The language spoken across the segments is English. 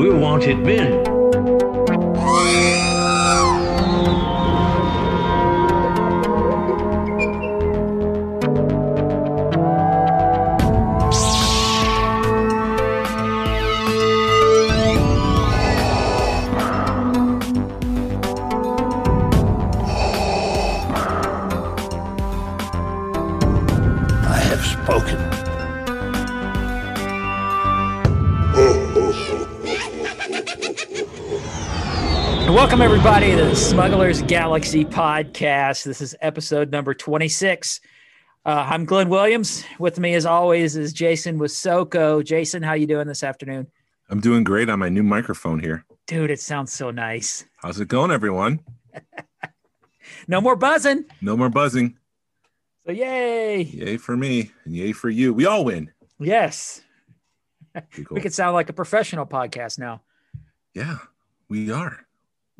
We wanted men. Welcome, everybody, to the Smugglers Galaxy podcast. This is episode number 26. Uh, I'm Glen Williams. With me, as always, is Jason Wasoko. Jason, how you doing this afternoon? I'm doing great on my new microphone here. Dude, it sounds so nice. How's it going, everyone? No more buzzing. No more buzzing. So, yay. Yay for me and yay for you. We all win. Yes. Cool. We could sound like a professional podcast now. yeah, we are.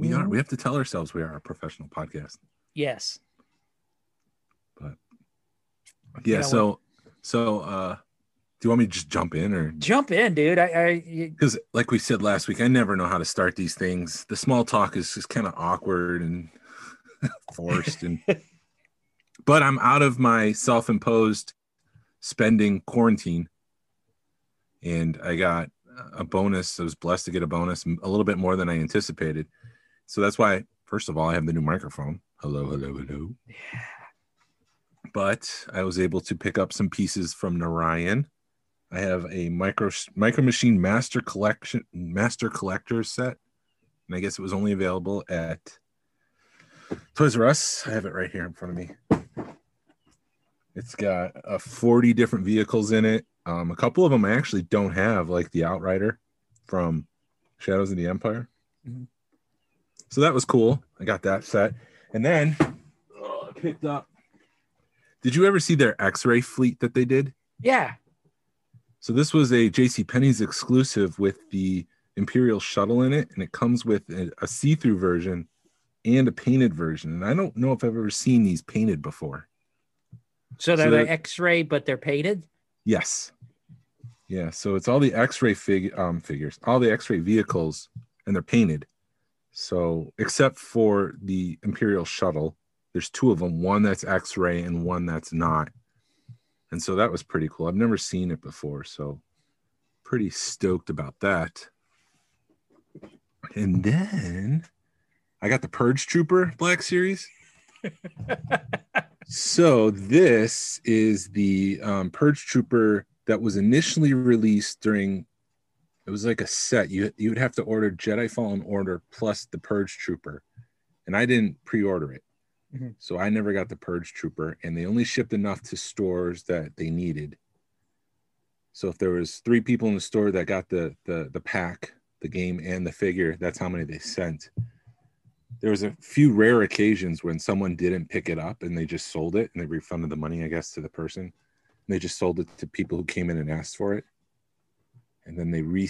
We are. Mhm. We have to tell ourselves we are a professional podcast. Yes. But yeah, know so so uh do you want me to just jump in or Jump in, dude. I, you- because like we said last week, I never know how to start these things. The small talk is just kind of awkward and forced and but I'm out of my self-imposed spending quarantine and I got a bonus. I was blessed to get a bonus a little bit more than I anticipated. So that's why first of all I have the new microphone. Hello, hello, hello. Yeah. But I was able to pick up some pieces from Narayan. I have a micro micro machine master collection master collector set, and I guess it was only available at Toys R Us. I have it right here in front of me. It's got uh, 40 different vehicles in it. Um, a couple of them I actually don't have, like the Outrider from Shadows of the Empire. Mhm. So that was cool. I got that set, and then oh, I picked up. Did you ever see their X-ray fleet that they did? yeah. So this was a J.C. Penney's exclusive with the Imperial shuttle in it, and it comes with a, a see-through version and a painted version. And I don't know if I've ever seen these painted before. So they're, So they're- X-ray, but they're painted. Yes. Yeah. So it's all the X-ray fig um, figures, all the X-ray vehicles, and they're painted. So except for the Imperial shuttle, there's two of them. One that's X-ray and one that's not. And so that was pretty cool. I've never seen it before, so pretty stoked about that. And then I got the Purge Trooper Black Series. so this is the um, Purge Trooper that was initially released during. It was like a set. You you would have to order Jedi Fallen Order plus the Purge Trooper, and I didn't pre-order it, Mhm. so I never got the Purge Trooper, and they only shipped enough to stores that they needed. So if there was three people in the store that got the the the pack, the game, and the figure, that's how many they sent there was a few rare occasions when someone didn't pick it up and they just sold it and they refunded the money i guess to the person and they just sold it to people who came in and asked for it and then they re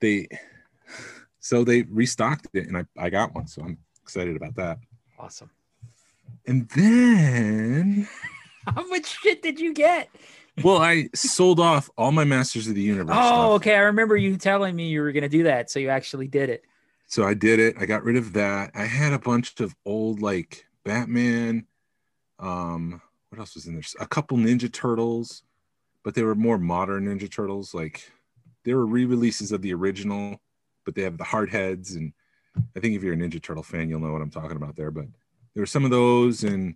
they so they restocked it and i, I got one so i'm excited about that Awesome. and then How much shit did you get? well i sold off all my masters of the universe Oh, stuff. okay. I remember you telling me you were going to do that. So you actually did it. So I did it. I got rid of that. I had a bunch of old like Batman. Um, what else was in there? A couple Ninja Turtles, but they were more modern Ninja Turtles. Like they were re-releases of the original, but they have the hard heads. And I think if you're a Ninja Turtle fan, you'll know what I'm talking about there. But there were some of those, and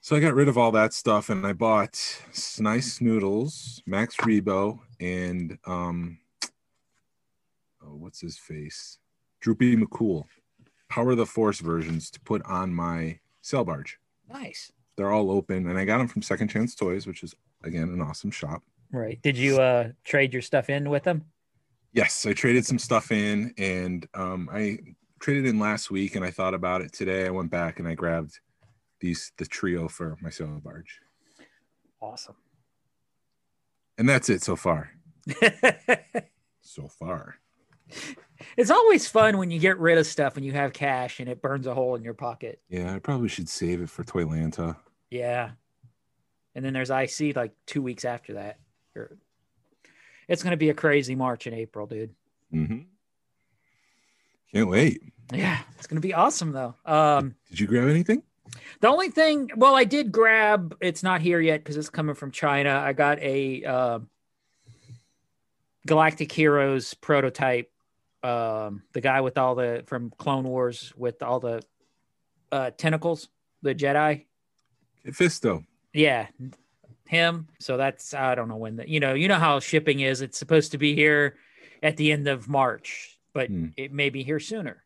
so I got rid of all that stuff, and I bought Sy Snootles, Max Rebo, and um, oh, what's his face? Droopy McCool. Power of the Force versions to put on my sail barge. Nice. They're all open, and I got them from Second Chance Toys, which is again an awesome shop. Right. Did you uh trade your stuff in with them? Yes, I traded some stuff in, and um, I traded in last week, and I thought about it today. I went back and I grabbed these the trio for my sail barge, Awesome. and that's it so far. So far, it's always fun when you get rid of stuff and you have cash and it burns a hole in your pocket. yeah, I probably should save it for Toylanta. Yeah. And then there's IC like two weeks after that. It's going to be a crazy March and April, dude. hmm Can't wait. Yeah. It's going to be awesome, though. Um, Did you grab anything? the only thing, well, I did grab, it's not here yet because it's coming from China. I got a uh, Galactic Heroes prototype. Um, the guy with all the, from Clone Wars with all the uh, tentacles, the Jedi. Fisto. Yeah, him. So that's I don't know when the you know you know how shipping is. It's supposed to be here at the end of March, but Hmm. it may be here sooner.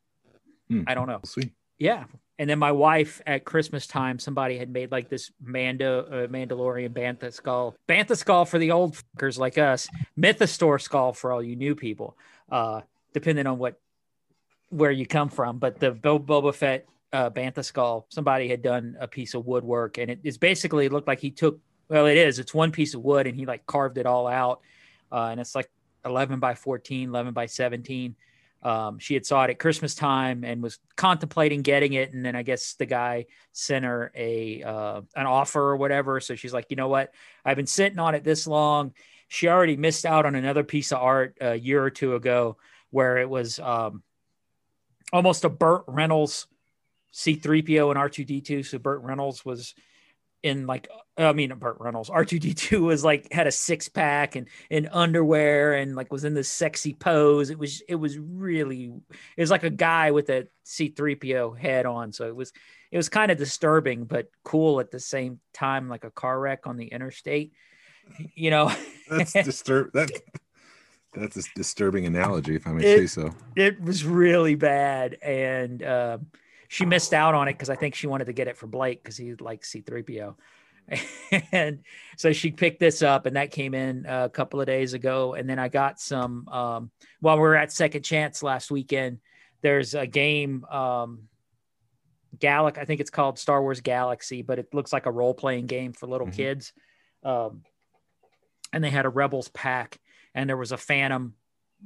Hmm. I don't know. We'll. Yeah. And then my wife at Christmas time, somebody had made like this Mando, uh, Mandalorian Bantha skull, Bantha skull for the old fuckers like us, Mythosaur skull for all you new people, uh, depending on what, where you come from. But the Bo- Boba Fett uh, Bantha skull, somebody had done a piece of woodwork and it is basically looked like he took, well, it is, it's one piece of wood and he like carved it all out. Uh, and it's like 11 by 14, 11 by 17 um, she had saw it at Christmas time and was contemplating getting it, and then I guess the guy sent her a uh, an offer or whatever. So she's like, you know what? I've been sitting on it this long. She already missed out on another piece of art a year or two ago where it was um, almost a Burt Reynolds C3PO and R2D2. So Burt Reynolds was in like I mean Burt Reynolds R2D2 was like had a six pack and in underwear and like was in this sexy pose. It was it was really it was like a guy with a C3PO head on. So it was it was kind of disturbing but cool at the same time, like a car wreck on the interstate. You know, That's disturb. That that's a disturbing analogy, if I may It- say so. it was really bad and uh, she missed out on it because i think she wanted to get it for blake because he likes c3po and so she picked this up and that came in a couple of days ago and then i got some um, while we were at second chance last weekend there's a game um, I think it's called Star Wars Galaxy, but it looks like a role playing game for little Mhm. kids. Um, and they had a Rebels pack, and there was a Phantom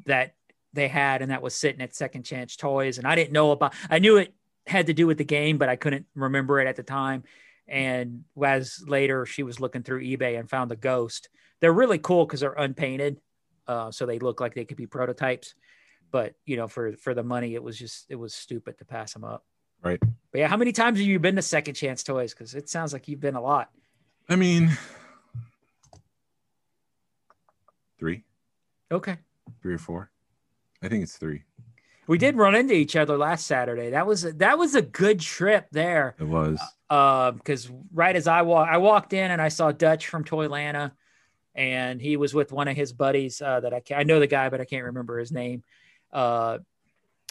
that they had, and that was sitting at Second Chance Toys. And I didn't know about. I knew it had to do with the game, but I couldn't remember it at the time. And as later, she was looking through eBay and found the Ghost. They're really cool because they're unpainted, uh, so they look like they could be prototypes. But you know, for for the money, it was just it was stupid to pass them up. Right. But yeah, how many times have you been to Second Chance Toys? Because it sounds like you've been a lot. I mean, three, Okay. three or four. I think it's three. We did run into each other last Saturday. That was a, that was a good trip there. It was. because right as I walk, I walked in and I saw Dutch from Toylanta, and he was with one of his buddies uh, that I can I know the guy, but I can't remember his name. Uh,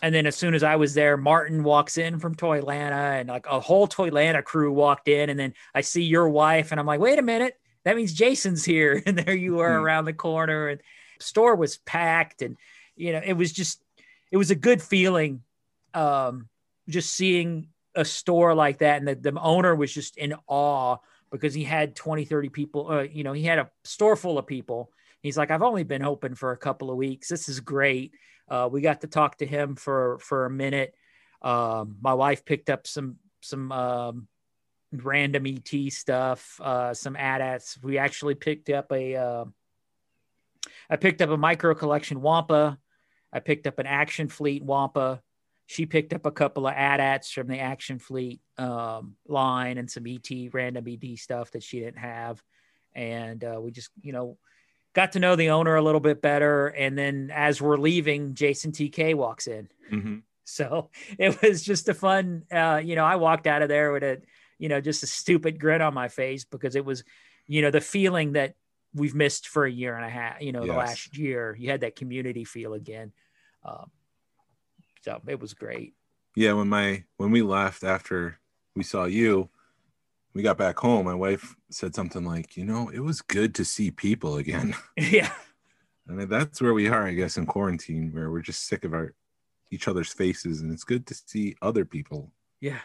and then as soon as I was there, Martin walks in from Toylanta, and like a whole Toylanta crew walked in, and then I see your wife, and I'm like, wait a minute, that means Jason's here, and there you were Hmm. around the corner, and store was packed, and you know it was just it was a good feeling, um, just seeing a store like that and the, the owner was just in awe because he had 20 30 people uh, you know he had a store full of people. He's like i've only been open for a couple of weeks. This is great. Uh, we got to talk to him for for a minute. Um, my wife picked up some some um, random et stuff uh, some AT-ATs we actually picked up a uh, i picked up a micro collection wampa i picked up an action fleet wampa she picked up a couple of AT-ATs from the Action Fleet um, line and some ET random ED stuff that she didn't have, and uh, we just you know got to know the owner a little bit better. And then as we're leaving, Jason TK walks in, Mhm. so it was just a fun. Uh, you know, I walked out of there with a you know just a stupid grin on my face because it was you know the feeling that we've missed for a year and a half. You know, the last year you had that community feel again. Um, so it was great. Yeah, when my when we left after we saw you, we got back home, my wife said something like, "You know, it was good to see people again." yeah. And that's where we are, I guess, in quarantine, where we're just sick of our each other's faces, and it's good to see other people. Yeah.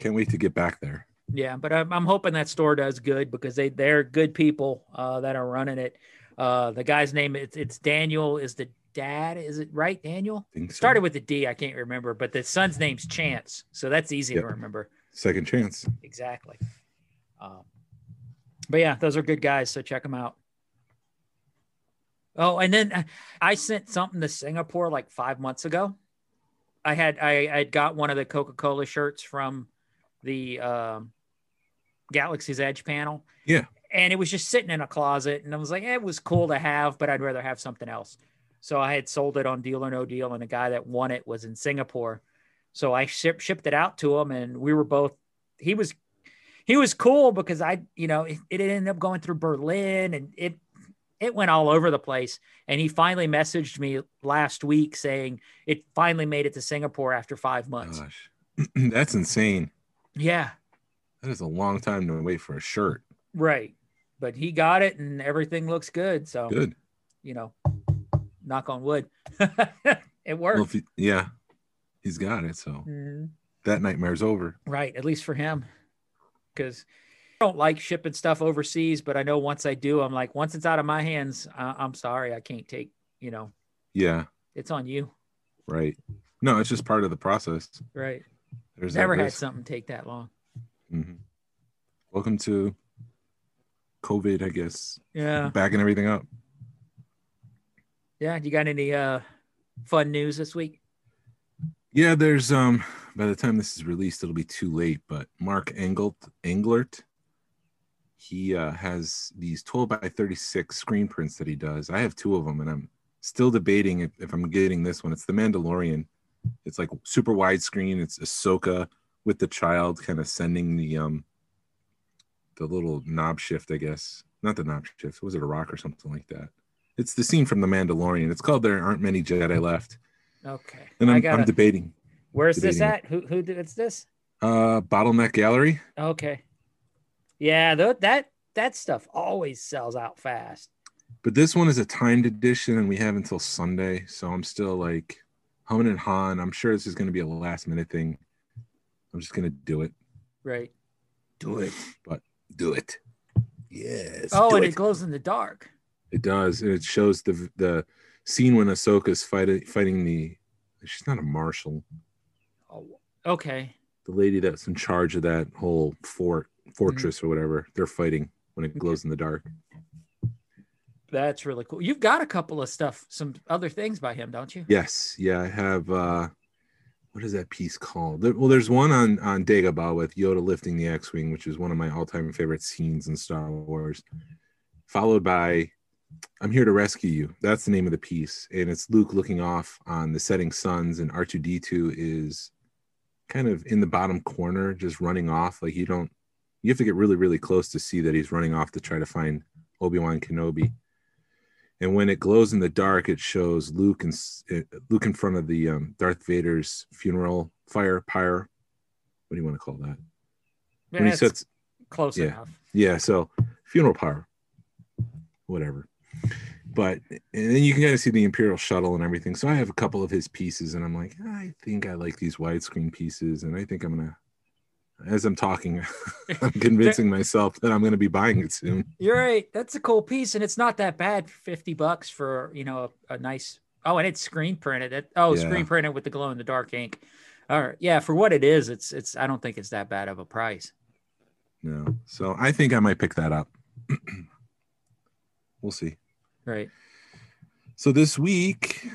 Can't wait to get back there. Yeah, but I'm, I'm hoping that store does good because they they're good people uh, that are running it. Uh, the guy's name it's, it's Daniel is the dad is it right Daniel so. started with a D I can't remember but the son's name's Chance so that's easy Yep. to remember second chance. exactly. Um, but yeah, those are good guys so check them out. Oh, and then uh, I sent something to Singapore like five months ago. I had I I got one of the Coca Cola shirts from the um, Galaxy's Edge panel. Yeah. and it was just sitting in a closet, and I was like, eh, it was cool to have, but I'd rather have something else. So I had sold it on Deal or No Deal, and the guy that won it was in Singapore. So I ship, shipped it out to him, and we were both. He was he was cool because I, you know, it, it ended up going through Berlin, and it it went all over the place. And he finally messaged me last week saying it finally made it to Singapore after five months. Gosh, that's insane. Yeah, That is a long time to wait for a shirt. right. But he got it, and everything looks good. So Good. you know, knock on wood, it Well, worked. if he, yeah, he's got it. So Mhm. that nightmare's over. Right, at least for him, because I don't like shipping stuff overseas. But I know once I do, I'm like, once it's out of my hands, I- I'm sorry, I can't take. You know, Yeah, it's on you. right. No, it's just part of the process. Right. There's Never had something take that long. Mhm. Welcome to COVID, I guess. Yeah. Backing everything up. Yeah. You got any uh fun news this week? Yeah, there's um by the time this is released, it'll be too late. But Mark Englert, Englert, he uh, has these 12 by 36 screen prints that he does. I have two of them, and I'm still debating if, if I'm getting this one. It's the Mandalorian. It's like super widescreen. It's Ahsoka with the child kind of sending the um the little knob shift, I guess. Not the knob shift. Was it a rock or something like that? It's the scene from the Mandalorian. It's called "There Aren't Many Jedi Left," Okay. and I'm, gotta, I'm debating. where's this debating at? Who who did it's this? Uh, Bottleneck Gallery. Okay. Yeah, th- that that stuff always sells out fast. But this one is a timed edition, and we have until Sunday. So I'm still like humming and hawing. I'm sure this is going to be a last minute thing. I'm just going to do it. Right. Do it. But do it. Yes. Oh, and it. it glows in the dark. It does. And it shows the the scene when Ahsoka's fighting fighting the. She's not a marshal. Oh, okay. The lady that's in charge of that whole fort fortress Mm-hmm. or whatever. They're fighting when it glows in the dark. That's really cool. You've got a couple of stuff, some other things by him, don't you? Yes, yeah, I have. uh What is that piece called? There, well, there's one on on Dagobah with Yoda lifting the X-wing, which is one of my all-time favorite scenes in Star Wars. Followed by "I'm Here to Rescue You." That's the name of the piece, and it's Luke looking off on the setting suns, and R2D2 is kind of in the bottom corner, just running off. Like you don't, you have to get really, really close to see that he's running off to try to find Obi Wan Kenobi and when it glows in the dark, it shows Luke and Luke in front of the um, Darth Vader's funeral fire pyre. What do you want to call that? When he sets, close yeah. enough. yeah, so funeral pyre, whatever. But and then you can kind of see the Imperial shuttle and everything. So I have a couple of his pieces, and I'm like, I think I like these widescreen pieces, and I think I'm gonna. As I'm talking, I'm convincing myself that I'm going to be buying it soon. You're right. That's a cool piece, and it's not that bad. Fifty bucks for you know a, a nice. Oh, and it's screen printed. It, oh, Yeah. screen printed with the glow in the dark ink. All right, yeah. For what it is, it's it's. I don't think it's that bad of a price. No, so I think I might pick that up. we'll see. Right. So this week,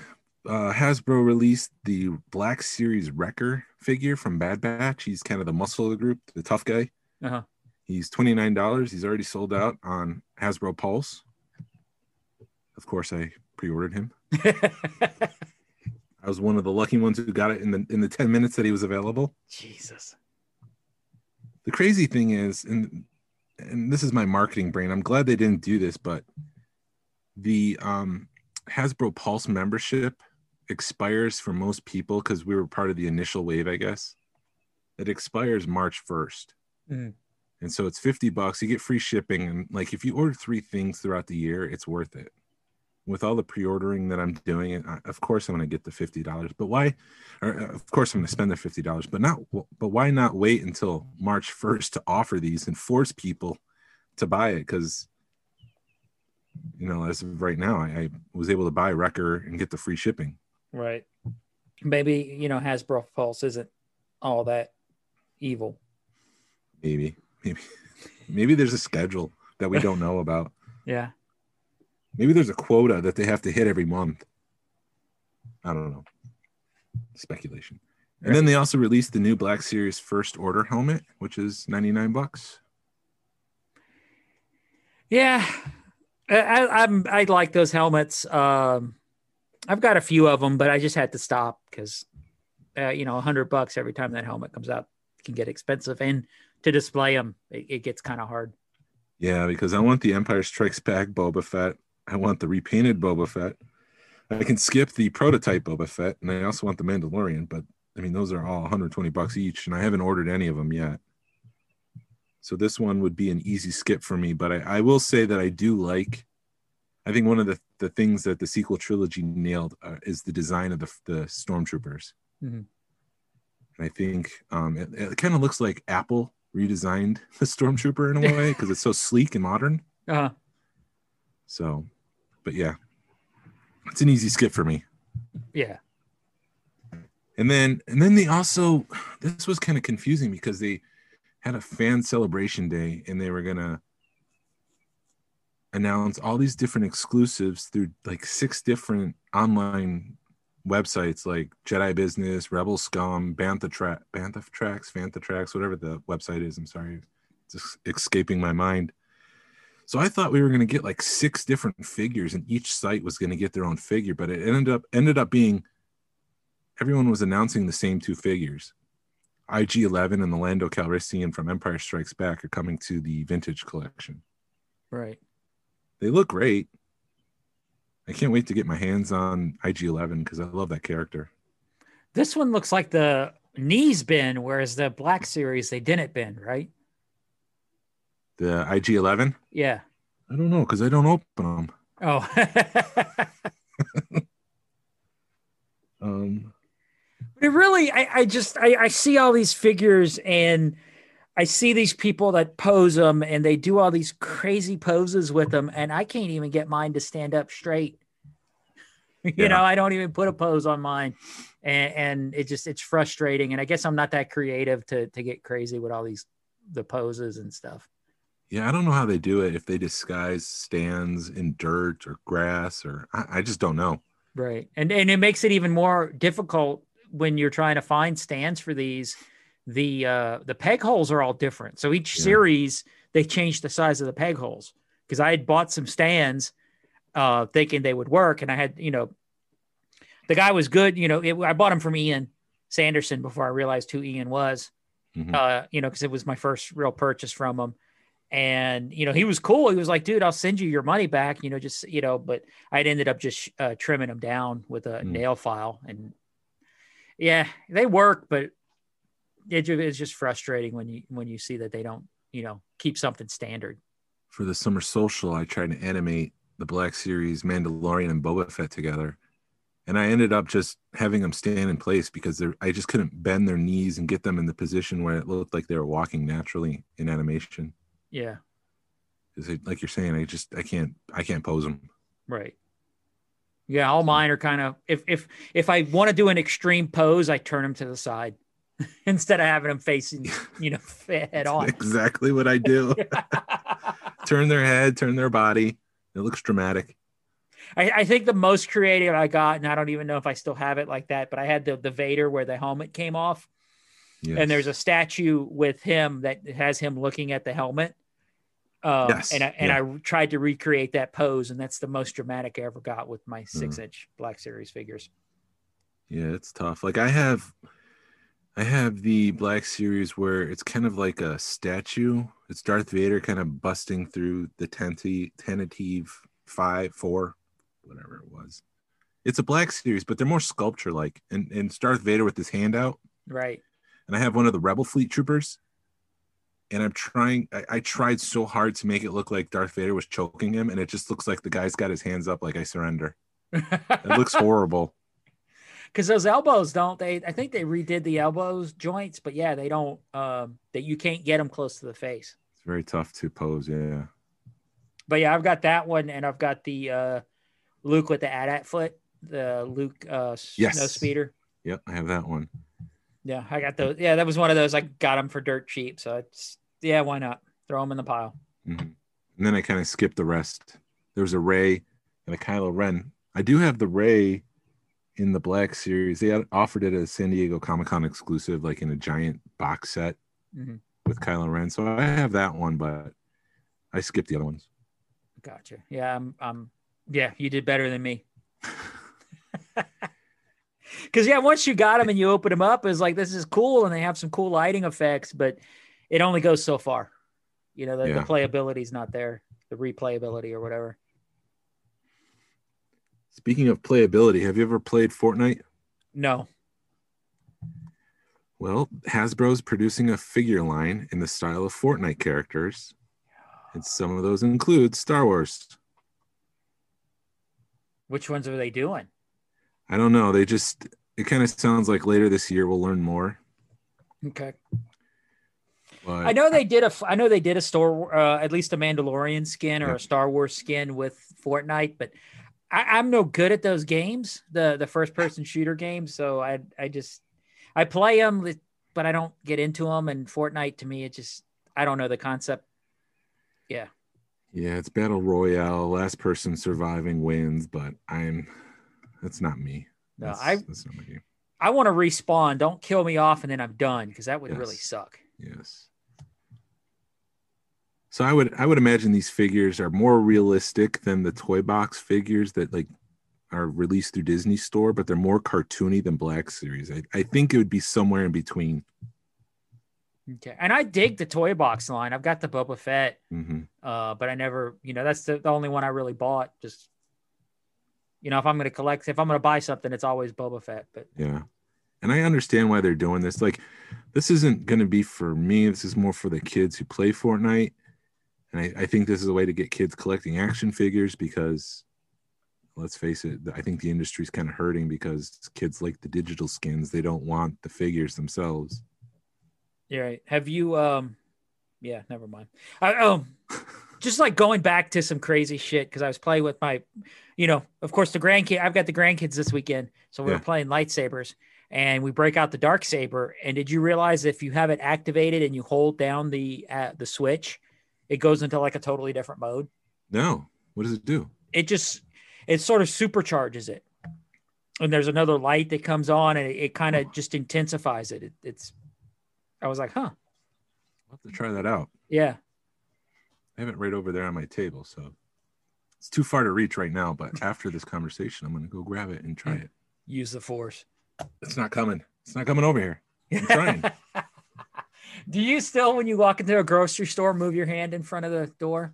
uh, Hasbro released the Black Series Wrecker figure from Bad Batch. He's kind of the muscle of the group, the tough guy. Uh-huh. He's twenty nine dollars. He's already sold out on Hasbro Pulse. Of course, I pre ordered him. I was one of the lucky ones who got it in the in the ten minutes that he was available. Jesus. the crazy thing is and and this is my marketing brain i'm glad they didn't do this but the um hasbro pulse membership expires for most people because we were part of the initial wave i guess it expires march 1st Mhm. And so it's 50 bucks. You get free shipping. And like if you order three things throughout the year, it's worth it. With all the pre-ordering that I'm doing, I, of course I'm going to get the fifty dollars. But why? Or uh, of course I'm going to spend the fifty dollars. But not. But why not wait until March 1st to offer these and force people to buy it? Because you know, as of right now, I, I was able to buy Wrecker and get the free shipping. Right. Maybe, you know, Hasbro Pulse isn't all that evil. Maybe, maybe, maybe there's a schedule that we don't know about. Yeah. Maybe there's a quota that they have to hit every month. I don't know. Speculation. And then they also released the new Black Series First Order helmet, which is 99 bucks. Yeah. I, I, I'm, I like those helmets. Um, I've got a few of them, but I just had to stop because, uh, you know, a hundred bucks every time that helmet comes out can get expensive. And to display them, it, it gets kind of hard. Yeah, because I want the Empire Strikes Back Boba Fett. I want the repainted Boba Fett. I can skip the prototype Boba Fett, and I also want the Mandalorian. But I mean, those are all 120 bucks each, and I haven't ordered any of them yet. So this one would be an easy skip for me. But I, I will say that I do like. I think one of the, the things that the sequel trilogy nailed uh, is the design of the the stormtroopers. Mhm. And I think um, it, it kind of looks like Apple redesigned the stormtrooper in a way because it's so sleek and modern. Uh, So, but yeah, it's an easy skip for me. yeah. And then, and then they also, this was kind of confusing because they had a fan celebration day and they were gonna announce all these different exclusives through like six different online websites like Jedi Business, Rebel Scum, Bantha Track, Bantha Tracks, Fantha Tracks, whatever the website is. I'm sorry, it's es- escaping my mind. So I thought we were going to get like six different figures, and each site was going to get their own figure, but it ended up ended up being everyone was announcing the same two figures. IG-11 and the Lando Calrissian from Empire Strikes Back are coming to the vintage collection. Right. They look great. I can't wait to get my hands on IG-11 because I love that character. This one looks like the knees bend, whereas the Black Series, they didn't bend, right? The IG-11. Yeah. I don't know because I don't open them. Oh. Um, But it really, I, I just, I, I see all these figures and I see these people that pose them and they do all these crazy poses with them. And I can't even get mine to stand up straight. you Yeah. know, I don't even put a pose on mine. And, and it just, it's frustrating. And I guess I'm not that creative to, to get crazy with all these, the poses and stuff. yeah, I don't know how they do it. If they disguise stands in dirt or grass, or I, I just don't know. Right. And and it makes it even more difficult when you're trying to find stands for these. The uh the peg holes are all different. So each Yeah. series they changed the size of the peg holes because I had bought some stands uh thinking they would work and I had, you know, the guy was good, you know, it, I bought him from Ian Sanderson before I realized who Ian was. Mhm. Uh, you know, because it was my first real purchase from him. And you know, he was cool. He was like, dude, I'll send you your money back, you know, just you know, but I'd ended up just uh, trimming them down with a Mm. nail file. And yeah, they work, but it, it's just frustrating when you when you see that they don't, you know, keep something standard. For the summer social, I tried to animate the Black Series Mandalorian and Boba Fett together, and I ended up just having them stand in place because they're, I just couldn't bend their knees and get them in the position where it looked like they were walking naturally in animation. Yeah, Because, like you're saying, I just I can't I can't pose them. right. Yeah, all mine are kind of if if if I want to do an extreme pose, I turn them to the side instead of having them facing, you know, head on. exactly what I do. turn their head, turn their body. It looks dramatic. I, I think the most creative I got, and I don't even know if I still have it like that, but I had the the Vader where the helmet came off, Yes. and there's a statue with him that has him looking at the helmet. Um, Yes, and I, and I tried to recreate that pose, and that's the most dramatic I ever got with my six Mm. inch Black Series figures. Yeah, it's tough. Like I have I have the Black Series where it's kind of like a statue. It's Darth Vader kind of busting through the Tantive five, four, whatever it was. It's a Black Series, but they're more sculpture like. And, and it's Darth Vader with his hand out. Right. And I have one of the Rebel Fleet troopers. and I'm trying. I, I tried so hard to make it look like Darth Vader was choking him, and it just looks like the guy's got his hands up, like I surrender. It looks horrible. Because those elbows don't they i think they redid the elbows joints but yeah they don't um that you can't get them close to the face It's very tough to pose. Yeah. but yeah i've got that one and i've got the uh luke with the at foot the luke uh Yes. snow speeder Yep, I have that one. yeah i got those yeah that was one of those i got them for dirt cheap so it's yeah why not throw them in the pile Mhm. And then I kind of skipped the rest. There was a Rey and a Kylo Ren. I do have the Rey in the Black Series. They offered it as San Diego Comic Con exclusive, like in a giant box set Mhm. with Kylo Ren. So I have that one, but I skipped the other ones. gotcha yeah i'm i'm yeah you did better than me because yeah once you got them and you open them up it's like this is cool and they have some cool lighting effects but it only goes so far you know the, the playability is not there the replayability or whatever Speaking of playability, have you ever played Fortnite? no Well, Hasbro's producing a figure line in the style of Fortnite characters. And some of those include Star Wars. which ones are they doing I don't know. They just, it kind of sounds like later this year we'll learn more. okay But i know they did a I know they did a store uh, at least a mandalorian skin or Yeah. a star wars skin with fortnite but I, i'm no good at those games the the first person shooter games so i i just i play them but i don't get into them and fortnite to me it just i don't know the concept Yeah, Yeah, it's battle royale. Last person surviving wins, but I'm that's not me. No, That's, I- that's not my game. i want to respawn don't kill me off and then i'm done because that would really suck Yes. So I would I would imagine these figures are more realistic than the toy box figures that like are released through Disney Store, but they're more cartoony than Black Series. I, I think it would be somewhere in between. okay and i dig the toy box line i've got the boba fett hmm uh but i never you know that's the, the only one i really bought just you know if i'm going to collect if i'm going to buy something it's always boba fett but Yeah. And I understand why they're doing this. Like, this isn't going to be for me. This is more for the kids who play Fortnite. And I, I think this is a way to get kids collecting action figures because, let's face it, I think the industry's kind of hurting because kids like the digital skins. They don't want the figures themselves. yeah right. have you um yeah never mind i um just like going back to some crazy shit because i was playing with my you know of course the grandkid i've got the grandkids this weekend so we Yeah. were playing lightsabers and we break out the dark saber and did you realize if you have it activated and you hold down the uh, the switch it goes into like a totally different mode No. What does it do? it just it sort of supercharges it and there's another light that comes on and it, it kind of just intensifies it. it it's i was like huh I'll have to try that out. yeah I have it right over there on my table. So it's too far to reach right now. But after this conversation, I'm going to go grab it and try it. use the force It's not coming. It's not coming over here. I'm trying. do you still when you walk into a grocery store move your hand in front of the door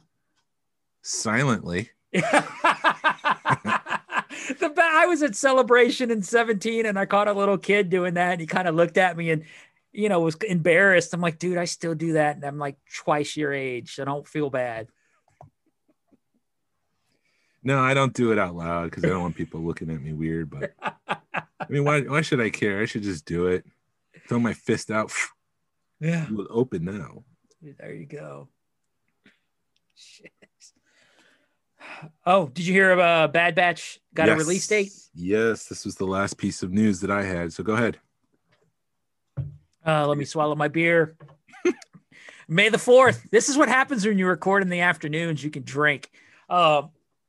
Silently. the ba- I was at celebration in 17 and I caught a little kid doing that and he kind of looked at me and you know was embarrassed. I'm like, dude, I still do that and I'm like twice your age. So don't feel bad. No, I don't do it out loud because I don't want people looking at me weird. But I mean, why why should I care? I should just do it. Throw my fist out. Yeah. It's open now. There you go. Shit. Oh, did you hear of uh, Bad Batch got a release date? Yes, this was the last piece of news that I had. So go ahead. Uh, let me swallow my beer. May the 4th. This is what happens when you record in the afternoons. You can drink. Uh,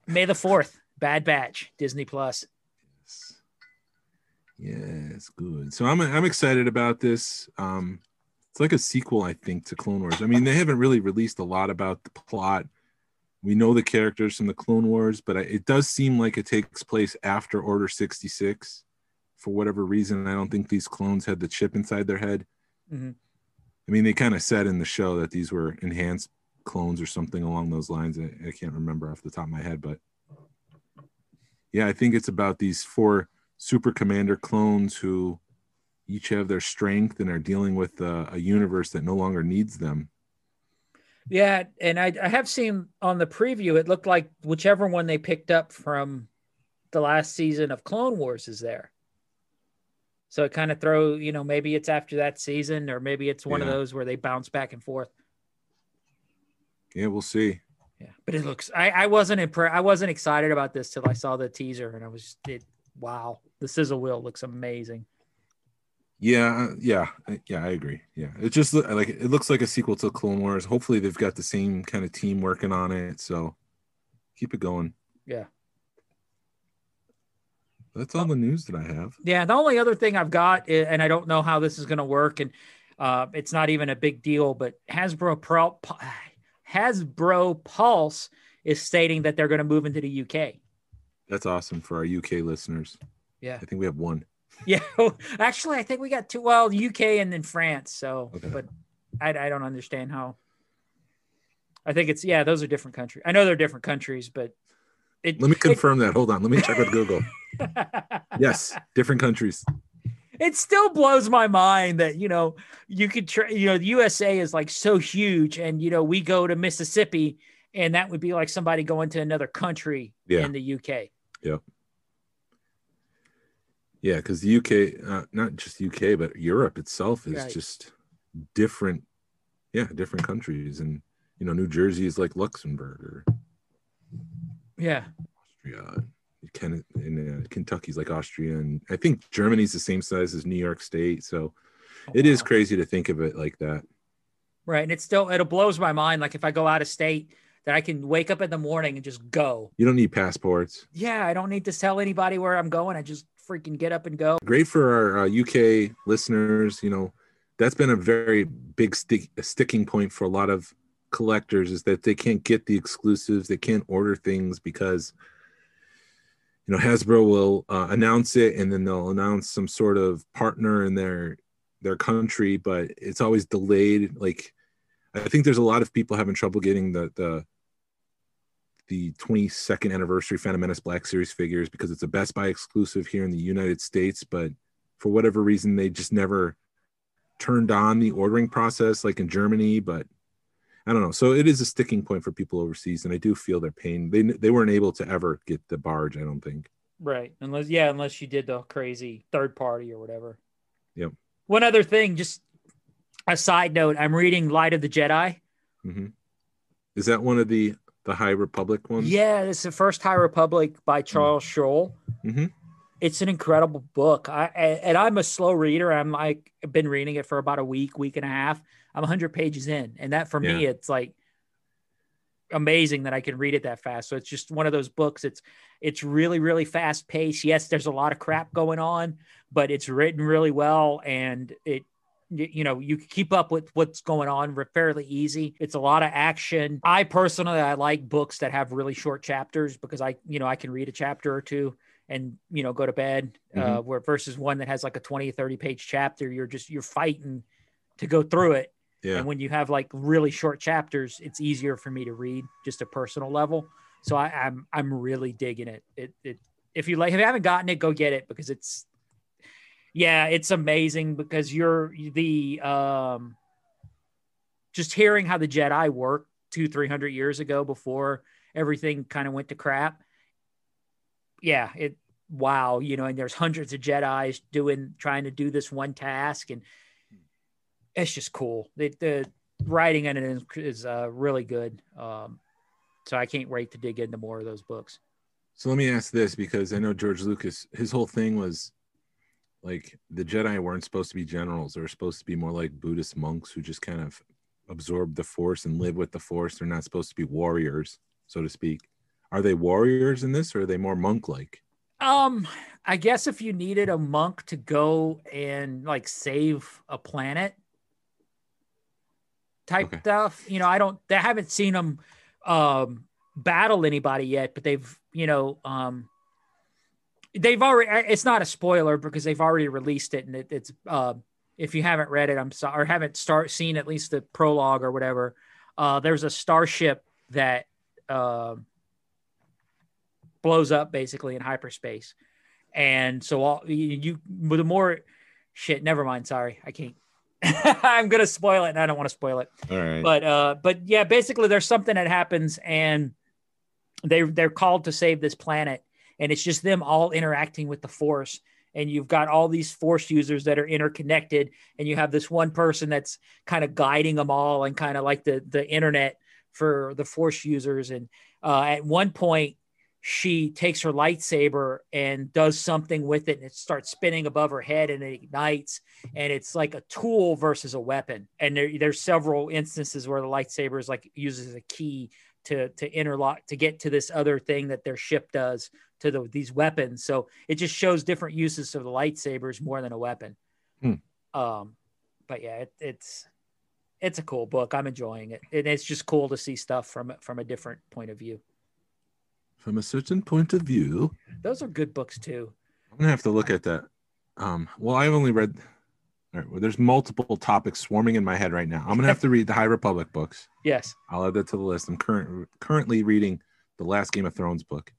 May the 4th. Bad Batch, Disney Plus. Yes, good. So I'm I'm excited about this. Um, it's like a sequel, I think, to Clone Wars. I mean, they haven't really released a lot about the plot. We know the characters from the Clone Wars, but I, it does seem like it takes place after Order 66. For whatever reason, I don't think these clones had the chip inside their head. Mhm. I mean, they kind of said in the show that these were enhanced clones or something along those lines. I, I can't remember off the top of my head, but yeah, I think it's about these four super commander clones who each have their strength and are dealing with uh, a universe that no longer needs them Yeah, and I, I have seen on the preview, it looked like whichever one they picked up from the last season of Clone Wars is there. So it kind of throw, you know, maybe it's after that season, or maybe it's one of those where they bounce back and forth. Yeah, we'll see. Yeah, but it looks. I I wasn't impressed. I wasn't excited about this till I saw the teaser, and I was it. Wow, the sizzle reel looks amazing. Yeah, uh, yeah, yeah. I agree. Yeah, it just look like it looks like a sequel to Clone Wars. Hopefully, they've got the same kind of team working on it. So keep it going. Yeah. That's all the news that I have. Yeah, the only other thing I've got, i- and I don't know how this is going to work, and uh, it's not even a big deal, but Hasbro Pro, Hasbro Pulse is stating that they're going to move into the UK. That's awesome for our UK listeners. Yeah, I think we have one. Yeah. Actually, I think we got two. Well, UK and then France. So, Okay. but I, I don't understand how. I think it's yeah, those are different countries. I know they're different countries, but it. Let me it- confirm that. Hold on. Let me check with Google. Yes, different countries. it still blows my mind that you know you could try you know the usa is like so huge and you know we go to mississippi and that would be like somebody going to another country Yeah. in the uk Yeah, because the UK, uh, not just UK, but Europe itself is Right. just different. Yeah, different countries, and you know, New Jersey is like Luxembourg or yeah Austria. Ken, in uh, Kentucky's like Austria, and I think Germany's the same size as New York State. So it is Oh, Wow. crazy to think of it like that. right and it still it blows my mind like if i go out of state that i can wake up in the morning and just go You don't need passports. yeah i don't need to tell anybody where i'm going i just freaking get up and go Great for our uh, UK listeners. You know, that's been a very big stick, a sticking point for a lot of collectors is that they can't get the exclusives. They can't order things because, you know, Hasbro will uh, announce it and then they'll announce some sort of partner in their their country, but it's always delayed. Like, I think there's a lot of people having trouble getting the the the 22nd anniversary Phantom Menace Black Series figures because it's a Best Buy exclusive here in the United States, but for whatever reason they just never turned on the ordering process like in Germany, but I don't know. So it is a sticking point for people overseas and I do feel their pain. They they weren't able to ever get the barge, I don't think. Right. Unless yeah, unless you did the crazy third party or whatever. Yep. One other thing, just a side note, I'm reading Light of the Jedi. hmm Is that one of the the High Republic one. Yeah, it's the first High Republic by Charles Soule. Mhm. It's an incredible book. I and I'm a slow reader. I'm like I've been reading it for about a week, week and a half. I'm 100 pages in, and that for me, it's like amazing that I can read it that fast. So it's just one of those books. It's it's really really fast paced. Yes, there's a lot of crap going on, but it's written really well, and it y- you know you keep up with what's going on fairly easy. It's a lot of action. I personally i like books that have really short chapters because i you know i can read a chapter or two and you know go to bed uh where versus one that has like a 20 30 page chapter you're just you're fighting to go through it. Yeah. and when you have like really short chapters it's easier for me to read just a personal level. So I, i'm i'm really digging it. It, it if you like if you haven't gotten it go get it because it's yeah it's amazing because you're the um just hearing how the jedi worked two three hundred years ago before everything kind of went to crap. Yeah it wow you know and there's hundreds of jedis doing trying to do this one task and it's just cool. The, the writing in it is, is uh, really good. Um so i can't wait to dig into more of those books. So let me ask this because I know George Lucas, his whole thing was like the Jedi weren't supposed to be generals. They were supposed to be more like Buddhist monks who just kind of absorb the force and live with the force. They're not supposed to be warriors, so to speak. Are they warriors in this or are they more monk like? Um, I guess if you needed a monk to go and like save a planet type Okay. stuff, you know, I don't, they haven't seen them um, battle anybody yet, but they've, you know, um, they've already, it's not a spoiler because they've already released it and it, it's, uh, if you haven't read it, I'm sorry, or haven't start seen at least the prologue or whatever. Uh, there's a starship that, um, blows up basically in hyperspace. And so all you, you the more shit, never mind. Sorry, I can't. I'm gonna spoil it, and I don't want to spoil it. All right. But uh, but yeah, basically, there's something that happens, and they they're called to save this planet, and it's just them all interacting with the Force. And you've got all these force users that are interconnected, and you have this one person that's kind of guiding them all, and kind of like the the internet for the force users. And uh, at one point, she takes her lightsaber and does something with it and it starts spinning above her head and it ignites and it's like a tool versus a weapon and there, there's several instances where the lightsaber is like uses a key to to interlock to get to this other thing that their ship does to the, these weapons so it just shows different uses of the lightsabers more than a weapon Hmm. um but yeah it, it's it's a cool book i'm enjoying it and it's just cool to see stuff from from a different point of view From a certain point of view, those are good books too I'm gonna have to look at that. Um, well, I've only read. All right, well, there's multiple topics swarming in my head right now. I'm gonna have to read the High Republic books. yes I'll add that to the list. I'm current currently reading the last Game of Thrones book,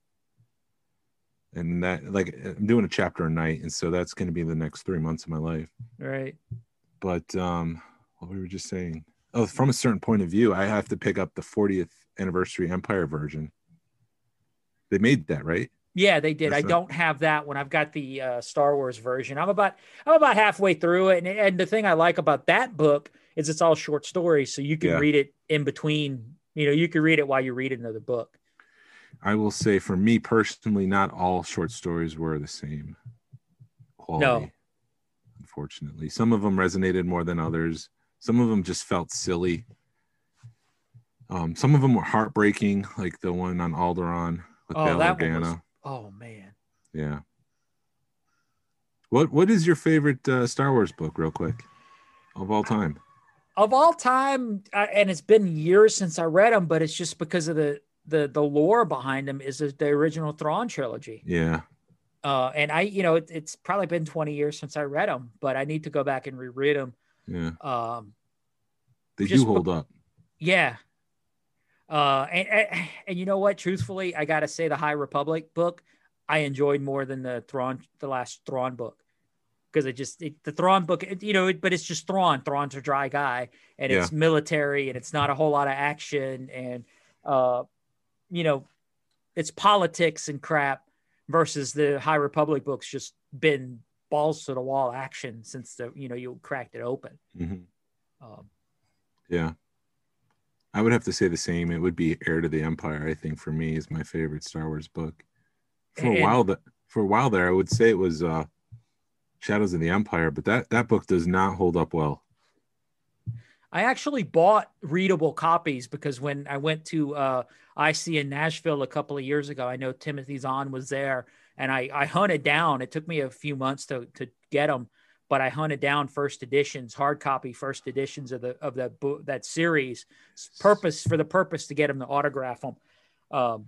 and that like I'm doing a chapter a night, and so that's gonna be the next three months of my life. right But um, what we were just saying. Oh, from a certain point of view, I have to pick up the 40th anniversary Empire version. They made that right. Yeah, they did. That's I don't have that one. I've got the uh, Star Wars version. I'm about I'm about halfway through it, and, and the thing I like about that book is it's all short stories, so you can Yeah. read it in between. You know, you can read it while you read another book. I will say, for me personally, not all short stories were the same quality. No. Unfortunately, some of them resonated more than others. Some of them just felt silly. Um, some of them were heartbreaking, like the one on Alderaan with Oh, Bail that one Organa. Oh man, Yeah. What What is your favorite uh, Star Wars book, real quick, of all time? of all time, I, and it's been years since I read them, but it's just because of the the the lore behind them is the, original Thrawn trilogy. Yeah. Uh, and I, you know, it, it's probably been 20 years since I read them, but I need to go back and reread them. Yeah. Um, They do hold up. Yeah. Uh, and, and and you know what? Truthfully, I gotta say the High Republic book I enjoyed more than the Thrawn, the last Thrawn book, because it just it, the Thrawn book, it, you know, it, but it's just Thrawn. Thrawn's a dry guy, and it's military, and it's not a whole lot of action, and uh, you know, it's politics and crap versus the High Republic books just been balls to the wall action since the you know you cracked it open. Mhm. Um, Yeah. I would have to say the same. It would be Heir to the Empire, I think, for me, is my favorite Star Wars book. For a while that for a while there, I would say it was uh Shadows of the Empire, but that that book does not hold up well. I actually bought readable copies because when I went to uh, IC in Nashville a couple of years ago, I know Timothy Zahn was there, and I, I hunted down. It took me a few months to to get them, but I hunted down first editions, hard copy first editions of the of that book that series, purpose for the purpose to get them to autograph them, um,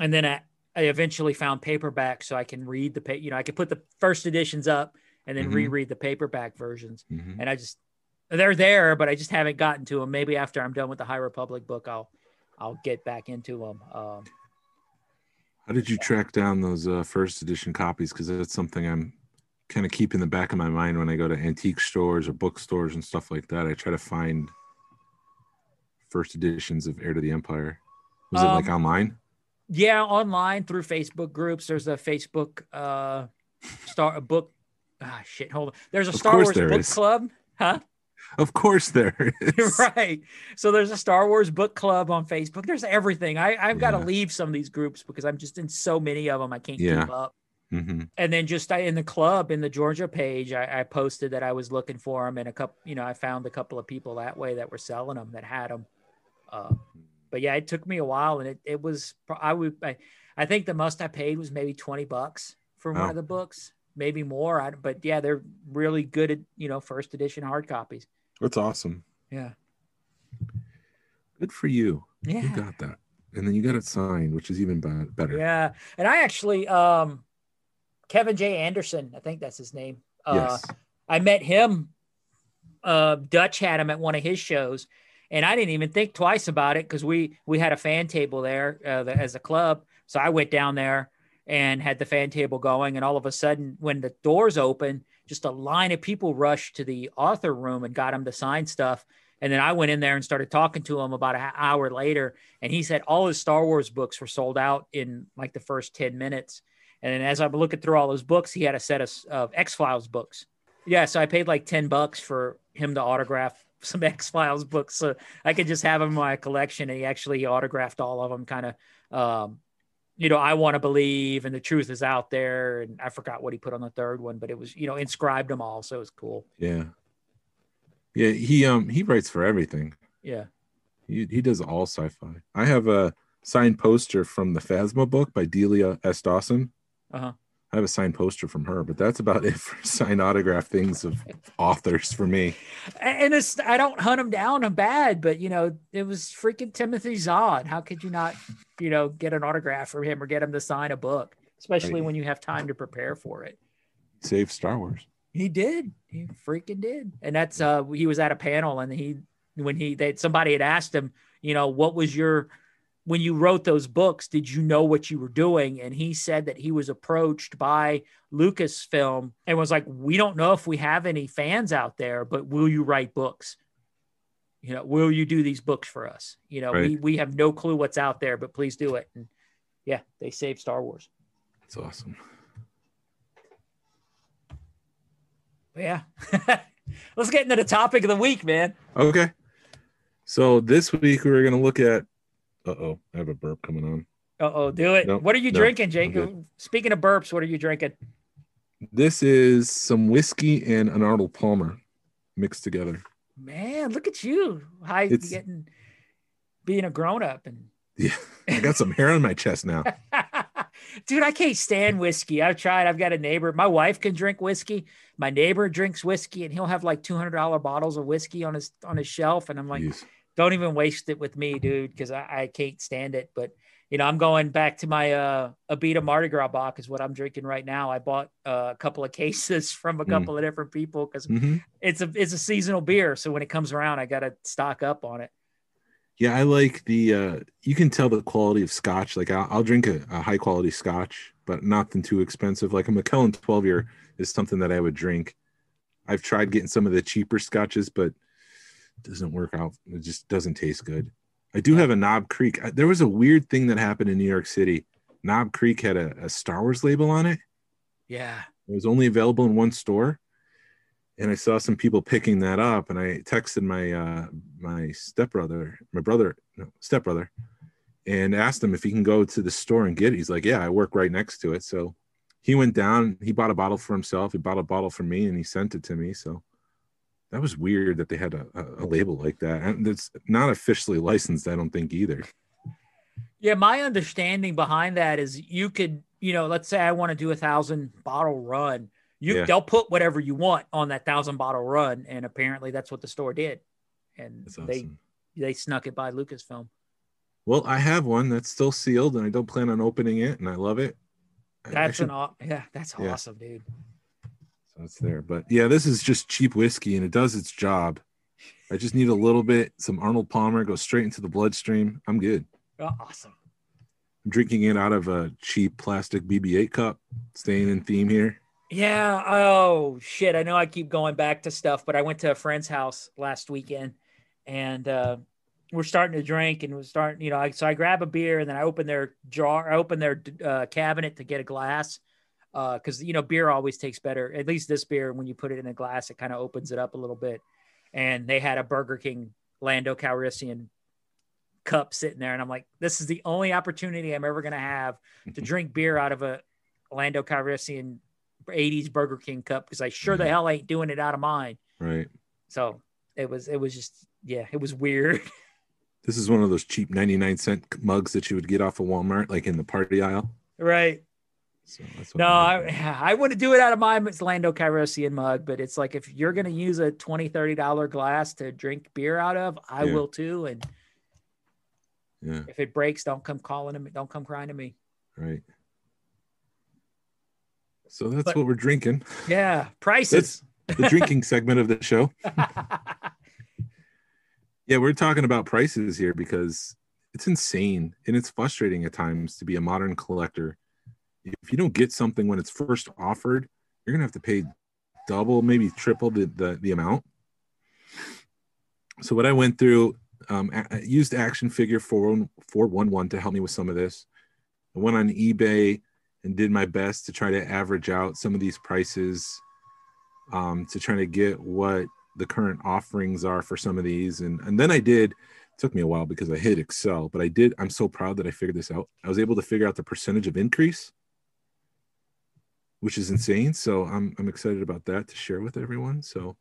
and then I, I eventually found paperback so I can read the pa- you know I could put the first editions up and then Mhm. reread the paperback versions Mhm. and I just they're there, but I just haven't gotten to them. Maybe after I'm done with the High Republic book, I'll I'll get back into them. Um, How did you track down those uh, first edition copies? Because that's something I'm kind of keep in the back of my mind when I go to antique stores or bookstores and stuff like that. I try to find first editions of Heir to the Empire. Was it like Um, online? yeah, online through Facebook groups. There's a Facebook uh, star a book. Ah, shit. Hold on. There's a Of Star Wars book is. club, huh? Of course, there is. right. So there's a Star Wars book club on Facebook. There's everything. I, I've got to leave some of these groups because I'm just in so many of them. I can't Yeah. keep up. Hmm and then just I, in the club in the Georgia page, I, I posted that I was looking for them, and a couple, you know, I found a couple of people that way that were selling them that had them. Uh, but yeah, it took me a while, and it, it was I would I, I think the most I paid was maybe twenty bucks for one of the books, maybe more. I, but yeah, they're really good at you know first edition hard copies. That's awesome. Yeah, Good for you. Yeah. You got that. And then you got it signed, which is even better. yeah. And I actually, um, Kevin J. Anderson, I think that's his name. Uh, Yes. I met him. Uh, Dutch had him at one of his shows, and I didn't even think twice about it because we we had a fan table there uh, the, as a club. So I went down there and had the fan table going, and all of a sudden, when the doors open, just a line of people rushed to the author room and got him to sign stuff. And then I went in there and started talking to him about an hour later. And he said all his Star Wars books were sold out in like the first 10 minutes. And then as I'm looking through all his books, he had a set of, of X Files books. Yeah. So I paid like 10 bucks for him to autograph some X Files books. So I could just have them in my collection. And he actually autographed all of them, kind of, um, you know, I want to believe and the truth is out there. And I forgot what he put on the third one, but it was, you know, inscribed them all. So it was cool. Yeah. Yeah, he um he writes for everything. Yeah. He he does all sci-fi. I have a signed poster from the Phasma book by Delilah S. Dawson. Uh-huh. I have a signed poster from her, but that's about it for signed autograph things of authors for me. And it's I don't hunt them down. I'm bad, but you know, it was freaking Timothy Zahn. How could you not, you know, get an autograph from him or get him to sign a book, especially Right. when you have time to prepare for it? Save Star Wars. He did. He freaking did. And that's uh he was at a panel and he when he that somebody had asked him, you know, what was your when you wrote those books, did you know what you were doing? And he said that he was approached by Lucasfilm and was like, We don't know if we have any fans out there, but will you write books? You know, will you do these books for us? You know, we, Right. we have no clue what's out there, but please do it. And yeah, they saved Star Wars. It's awesome. But yeah. Let's get into the topic of the week, man. Okay. So this week we are gonna look at uh oh, I have a burp coming on. Uh oh, do it. Nope, what are you no, drinking, Jake? Speaking of burps, what are you drinking? This is some whiskey and an Arnold Palmer mixed together. Man, look at you. High It's- getting being a grown up and Yeah, I got some hair on my chest now. dude, I can't stand whiskey. I've tried. I've got a neighbor. My wife can drink whiskey. My neighbor drinks whiskey, and he'll have like two hundred dollar bottles of whiskey on his on his shelf. And I'm like, Jeez. Don't even waste it with me, dude, because I, I can't stand it. But you know, I'm going back to my uh Abita Mardi Gras Bock is what I'm drinking right now. I bought uh, a couple of cases from a Mm. couple of different people because Mhm. it's a it's a seasonal beer. So when it comes around, I gotta stock up on it. Yeah, I like the. uh You can tell the quality of Scotch. Like I'll, I'll drink a, a high quality Scotch, but nothing too expensive. Like a Macallan twelve year is something that I would drink. I've tried getting some of the cheaper Scotches, but doesn't work out. It just doesn't taste good. I do have a Knob Creek. I- There was a weird thing that happened in New York City. Knob Creek had a, a Star Wars label on it. Yeah. It was only available in one store. And I saw some people picking that up and I texted my uh my stepbrother, my brother, no, stepbrother, and asked him if he can go to the store and get it. He's like, Yeah, I work right next to it. So he went down, he bought a bottle for himself, he bought a bottle for me, and he sent it to me. So that was weird that they had a, a, label like that. And it's not officially licensed, I don't think either. Yeah, my understanding behind that is you could, you know, let's say I want to do a thousand bottle run. You Yeah. they'll put whatever you want on that thousand bottle run, and apparently that's what the store did, and That's they they snuck it by Lucasfilm. Well, I have one that's still sealed and I don't plan on opening it, and I love it. I- I That's should- an aw- yeah, that's Yeah. awesome, dude. So it's there. But yeah, this is just cheap whiskey and it does its job. I just need a little bit, some Arnold Palmer, go straight into the bloodstream. I'm good. Oh, awesome. I'm drinking it out of a cheap plastic BB-8 cup, staying in theme here. Yeah. Oh shit. I know I keep going back to stuff, but I went to a friend's house last weekend, and uh, we're starting to drink, and we're starting. You know, I, so I grab a beer, and then I open their jar, I open their uh, cabinet to get a glass, because you know beer always tastes better. At least this beer, when you put it in a glass, it kind of opens it up a little bit. And they had a Burger King Lando Calrissian cup sitting there, and I'm like, this is the only opportunity I'm ever gonna have to drink beer out of a Lando Calrissian 80s Burger King cup because I sure the Mhm. hell ain't doing it out of mine. Right. So it was it was just yeah, it was weird. This is one of those cheap 99 cent mugs that you would get off of Walmart, like in the party aisle. right. So No, I. I wouldn't do it out of my Lando Calrissian mug, but it's like if you're gonna use a 20 30 dollar glass to drink beer out of, I Yeah. will too. And yeah, if it breaks, don't come calling to me, don't come crying to me. right. So that's But- what we're drinking. Yeah, prices. The drinking segment of the show. Yeah, we're talking about prices here because it's insane and it's frustrating at times to be a modern collector. If you don't get something when it's first offered, you're gonna have to pay double, maybe triple the the, the amount. So what I went through, um, I used Action Figure 411 to help me with some of this. I went on eBay and did my best to try to average out some of these prices um, to try to get what the current offerings are for some of these. And, and then I did, took me a while because I hit Excel, but I did, I'm so proud that I figured this out. I was able to figure out the percentage of increase which is insane. So I'm I'm excited about that to share with everyone. So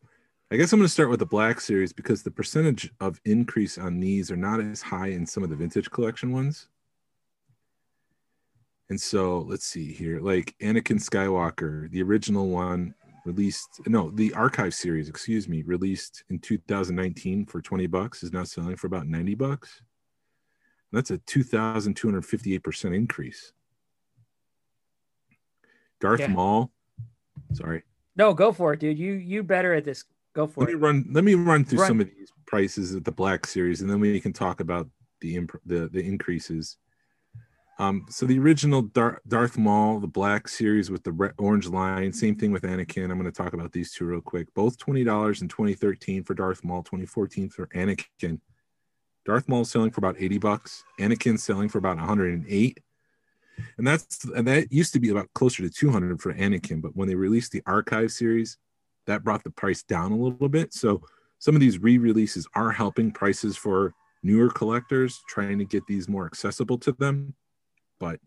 I guess I'm going to start with the Black Series because the percentage of increase on these are not as high in some of the vintage collection ones. And so let's see here, like Anakin Skywalker, the original one released, no, the archive series, excuse me, released in 2019 for 20 bucks is now selling for about 90 bucks. That's a 2,258% increase. Darth yeah. Maul. Sorry. No, go for it, dude. You you better at this. Go for let it. Me run. Let me run through run. some of these prices of the Black Series, and then we can talk about the imp- the the increases. Um, so the original Dar- Darth Maul, the Black Series with the red, orange line, same thing with Anakin. I'm going to talk about these two real quick. Both twenty dollars in 2013 for Darth Maul, 2014 for Anakin. Darth Maul selling for about 80 bucks. Anakin selling for about 108 and that's and that used to be about closer to 200 for Anakin, but when they released the archive series, that brought the price down a little bit. So some of these re-releases are helping prices for newer collectors, trying to get these more accessible to them. But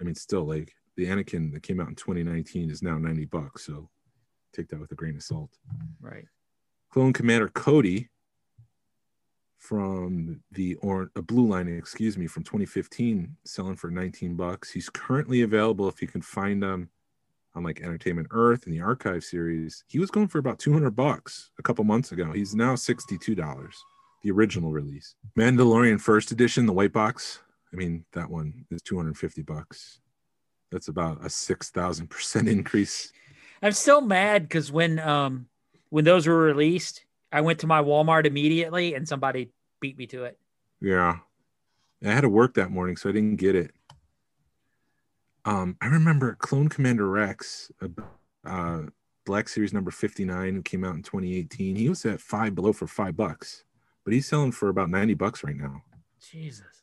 I mean, still, like the Anakin that came out in 2019 is now 90 bucks. So take that with a grain of salt. Right. Clone Commander Cody from the or a blue line, excuse me, from 2015, selling for 19 bucks. He's currently available if you can find him on like Entertainment Earth and the Archive series. He was going for about 200 bucks a couple months ago. He's now $62, the original release. Mandalorian First Edition, the white box. I mean, that one is 250 bucks. That's about a 6,000% increase. I'm still mad because when um when those were released, I went to my Walmart immediately and somebody beat me to it. Yeah. I had to work that morning, so I didn't get it. Um, I remember Clone Commander Rex, uh, Black Series number 59, who came out in 2018. He was at five below for five bucks, but he's selling for about 90 bucks right now. Jesus.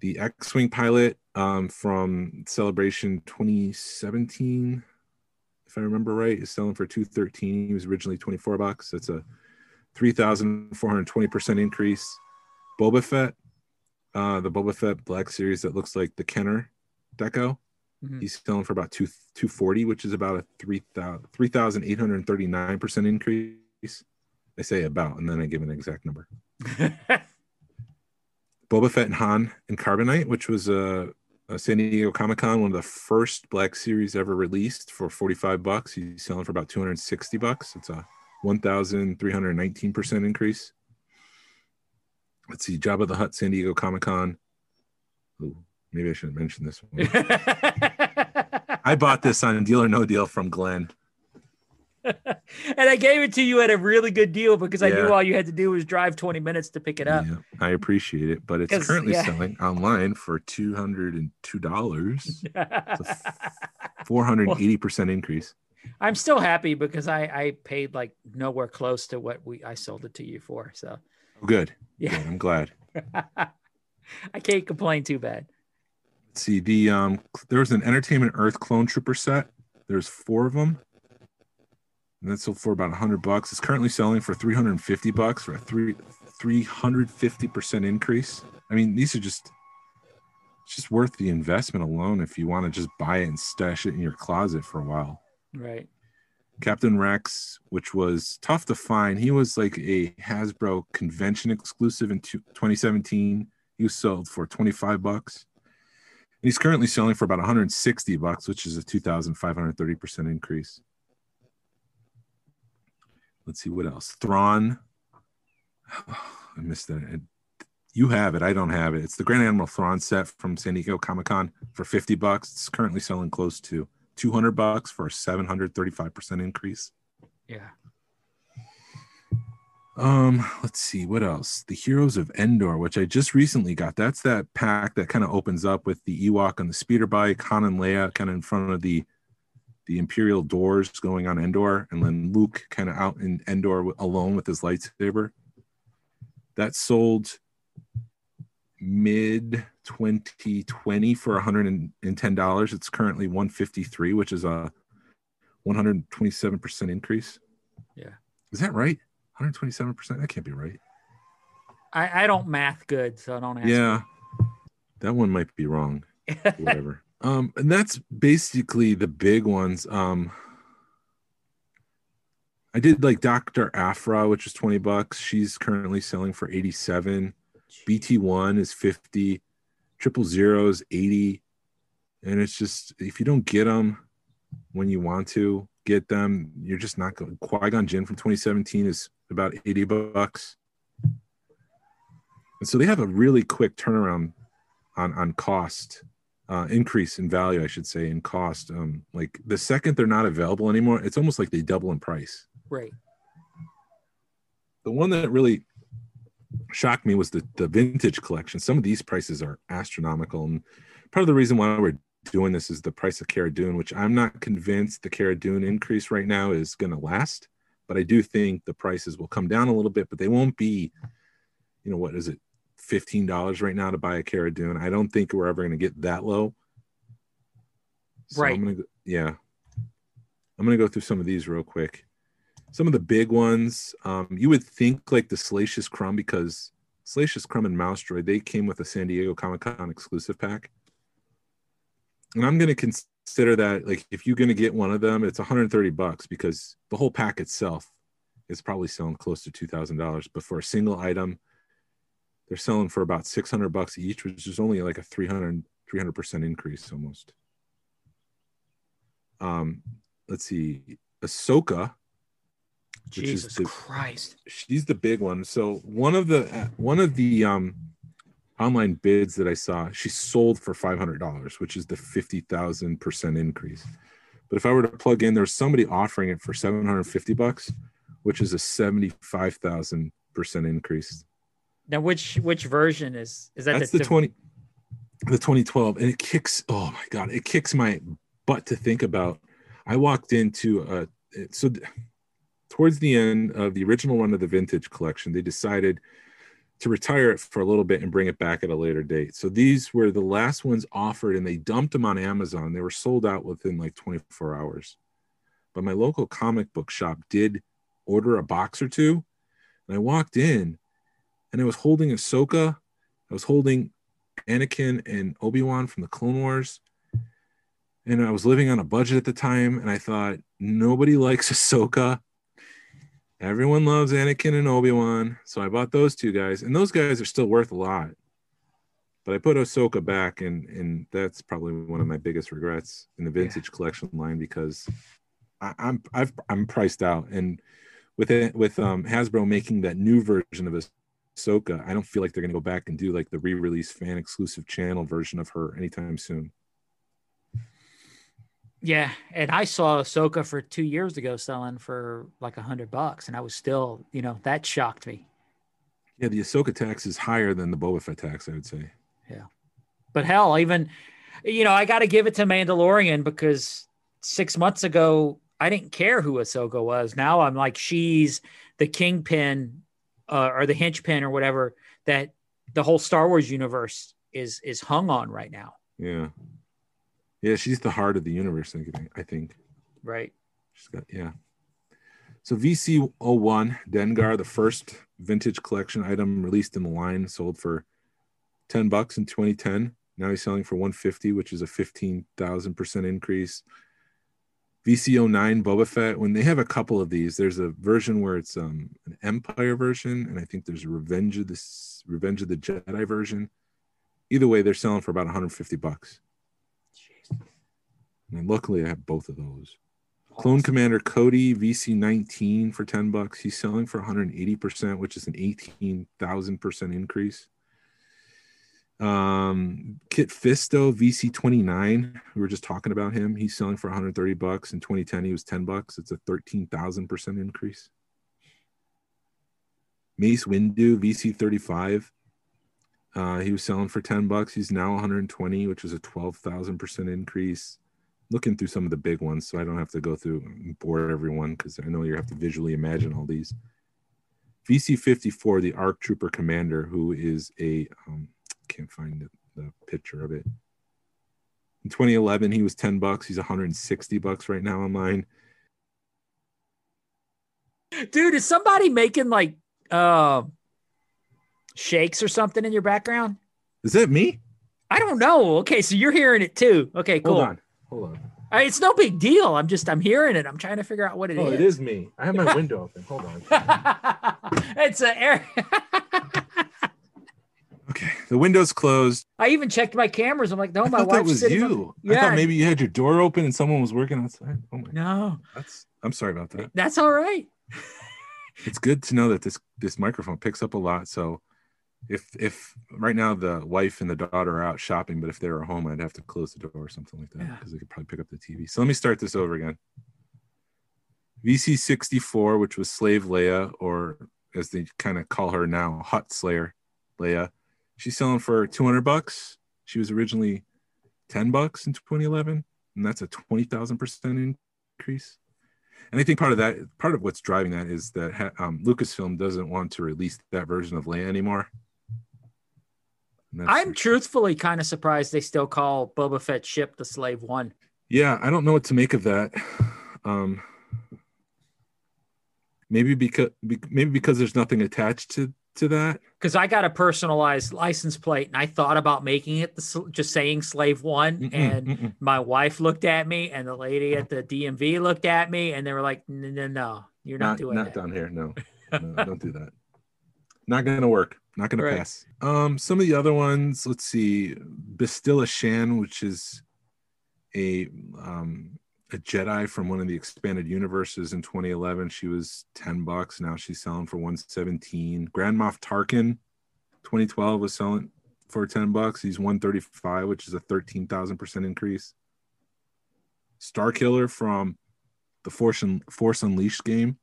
The X Wing pilot um, from Celebration 2017 if I remember right, is selling for 213. He was originally 24 bucks. That's a 3,420% increase. Boba Fett, uh, the Boba Fett Black Series that looks like the Kenner deco. Mm-hmm. He's selling for about two 240, which is about a 3,839% increase. I say about, and then I give an exact number. Boba Fett and Han and Carbonite, which was a uh, San Diego Comic Con, one of the first Black Series ever released for 45 bucks. He's selling for about 260 bucks. It's a 1,319% increase. Let's see, Jabba the Hutt, San Diego Comic Con. maybe I shouldn't mention this one. I bought this on Deal or No Deal from Glen. and I gave it to you at a really good deal because I yeah. knew all you had to do was drive 20 minutes to pick it up. Yeah, I appreciate it, but it's currently yeah. selling online for $202. It's a 480% well, increase. I'm still happy because I, I paid like nowhere close to what we I sold it to you for. So oh, good. Yeah, good. I'm glad. I can't complain too bad. Let's see the um there was an Entertainment Earth Clone Trooper set. There's four of them and that sold for about 100 bucks. It's currently selling for 350 bucks for a three 350 percent increase. I mean, these are just it's just worth the investment alone if you want to just buy it and stash it in your closet for a while. Right. Captain Rex, which was tough to find. He was like a Hasbro convention exclusive in 2017. He was sold for 25 bucks. And he's currently selling for about 160 bucks, which is a 2,530% increase. Let's see what else. Thrawn. I missed that. You have it. I don't have it. It's the Grand Admiral Thrawn set from San Diego Comic Con for 50 bucks. It's currently selling close to 200 bucks for a 735% increase. Yeah. Um, let's see what else. The Heroes of Endor, which I just recently got. That's that pack that kind of opens up with the Ewok on the speeder bike, Han and Leia kind of in front of the the Imperial doors going on Endor, and then Luke kind of out in Endor alone with his lightsaber. That sold mid 2020 for $110. It's currently 153, which is a 127% increase. Yeah. Is that right? 127%? That can't be right. I, I don't math good, so I don't ask. Yeah. That one might be wrong. Whatever. Um, and that's basically the big ones. Um, I did like Dr. Aphra, which is 20 bucks. She's currently selling for 87. BT1 is 50. Triple zero is 80. And it's just, if you don't get them when you want to get them, you're just not going. Qui Gon Jinn from 2017 is about 80 bucks. And so they have a really quick turnaround on, on cost, uh, increase in value, I should say, in cost. Um, like the second they're not available anymore, it's almost like they double in price. Right. The one that really shocked me was the, the vintage collection. Some of these prices are astronomical. And part of the reason why we're doing this is the price of Cara Dune, which I'm not convinced the Cara Dune increase right now is going to last. But I do think the prices will come down a little bit, but they won't be, you know, what is it, $15 right now to buy a Cara Dune? I don't think we're ever going to get that low. So right. I'm gonna go, yeah. I'm going to go through some of these real quick some of the big ones um, you would think like the salacious crumb because salacious crumb and mouse droid they came with a san diego comic-con exclusive pack and i'm going to consider that like if you're going to get one of them it's 130 bucks because the whole pack itself is probably selling close to $2000 but for a single item they're selling for about 600 bucks each which is only like a 300 300% increase almost um let's see ahsoka Jesus the, Christ. She's the big one. So one of the one of the um online bids that I saw, she sold for five hundred dollars, which is the fifty thousand percent increase. But if I were to plug in, there's somebody offering it for seven hundred fifty bucks, which is a seventy five thousand percent increase. Now, which which version is is that? That's the, the twenty, the twenty twelve, and it kicks. Oh my god, it kicks my butt to think about. I walked into a so towards the end of the original run of the vintage collection, they decided to retire it for a little bit and bring it back at a later date. So these were the last ones offered and they dumped them on Amazon. They were sold out within like 24 hours. But my local comic book shop did order a box or two. And I walked in and I was holding Ahsoka. I was holding Anakin and Obi-Wan from the Clone Wars. And I was living on a budget at the time. And I thought, nobody likes Ahsoka Everyone loves Anakin and Obi Wan, so I bought those two guys, and those guys are still worth a lot. But I put Ahsoka back, and and that's probably one of my biggest regrets in the vintage yeah. collection line because I, I'm I've I'm priced out, and with it with um Hasbro making that new version of Ahsoka, I don't feel like they're gonna go back and do like the re-release fan exclusive channel version of her anytime soon. Yeah, and I saw Ahsoka for two years ago selling for like a hundred bucks, and I was still, you know, that shocked me. Yeah, the Ahsoka tax is higher than the Boba Fett tax, I would say. Yeah, but hell, even, you know, I got to give it to Mandalorian because six months ago I didn't care who Ahsoka was. Now I'm like, she's the kingpin, uh, or the henchpin, or whatever that the whole Star Wars universe is is hung on right now. Yeah. Yeah, she's the heart of the universe. I think. Right. She's got yeah. So VC01 Dengar, the first vintage collection item released in the line, sold for ten bucks in 2010. Now he's selling for 150, which is a 15,000 percent increase. VC09 Boba Fett. When they have a couple of these, there's a version where it's um, an Empire version, and I think there's a Revenge of the Revenge of the Jedi version. Either way, they're selling for about 150 bucks. And luckily, I have both of those. Awesome. Clone Commander Cody VC19 for 10 bucks. He's selling for 180%, which is an 18,000% increase. Um, Kit Fisto VC29. We were just talking about him. He's selling for 130 bucks. In 2010, he was 10 bucks. It's a 13,000% increase. Mace Windu VC35. Uh, he was selling for 10 bucks. He's now 120, which is a 12,000% increase. looking through some of the big ones, so I don't have to go through and bore everyone because I know you have to visually imagine all these. VC 54, the ARC Trooper Commander, who is a, um, can't find the, the picture of it. In 2011, he was 10 bucks. He's 160 bucks right now online. Dude, is somebody making like uh shakes or something in your background? Is that me? I don't know. Okay, so you're hearing it too. Okay, cool. Hold on. Hold on. Uh, It's no big deal. I'm just I'm hearing it. I'm trying to figure out what it is. Oh, it is me. I have my window open. Hold on. it's a air. The window's closed. I even checked my cameras. I'm like, no, I my wife's was sitting. you. On... I Yeah. thought maybe you had your door open and someone was working outside. Oh my No, that's I'm sorry about that. that's all right. It's good to know that this this microphone picks up a lot. So if if right now the wife and the daughter are out shopping, but if they were home, I'd have to close the door or something like that Yeah. because they could probably pick up the TV. So let me start this over again. VC 64, which was Slave Leia, or as they kind of call her now, Hutt Slayer Leia. She's selling for 200 bucks. She was originally 10 bucks in 2011, and that's a 20,000% increase. And I think part of that, part of what's driving that is that um, Lucasfilm doesn't want to release that version of Leia anymore. I'm truthfully kind of surprised they still call Boba Fett ship the Slave One. Yeah, I don't know what to make of that. Um, maybe because maybe because there's nothing attached to to that. Because I got a personalized license plate and I thought about making it the just saying Slave One, Mm-mm, and mm-mm. my wife looked at me and the lady at the DMV looked at me and they were like, no, no, no you're not, not doing not that. down here. No, no, don't do that. Not gonna work. Not gonna Right. pass. Um, some of the other ones. Let's see, Bastila Shan, which is a um a Jedi from one of the expanded universes in 2011. She was 10 bucks. Now she's selling for 117. Grand Moff Tarkin, 2012 was selling for 10 bucks. He's 135, which is a 13,000% increase. Star Killer from the Force, Un- Force Unleashed game.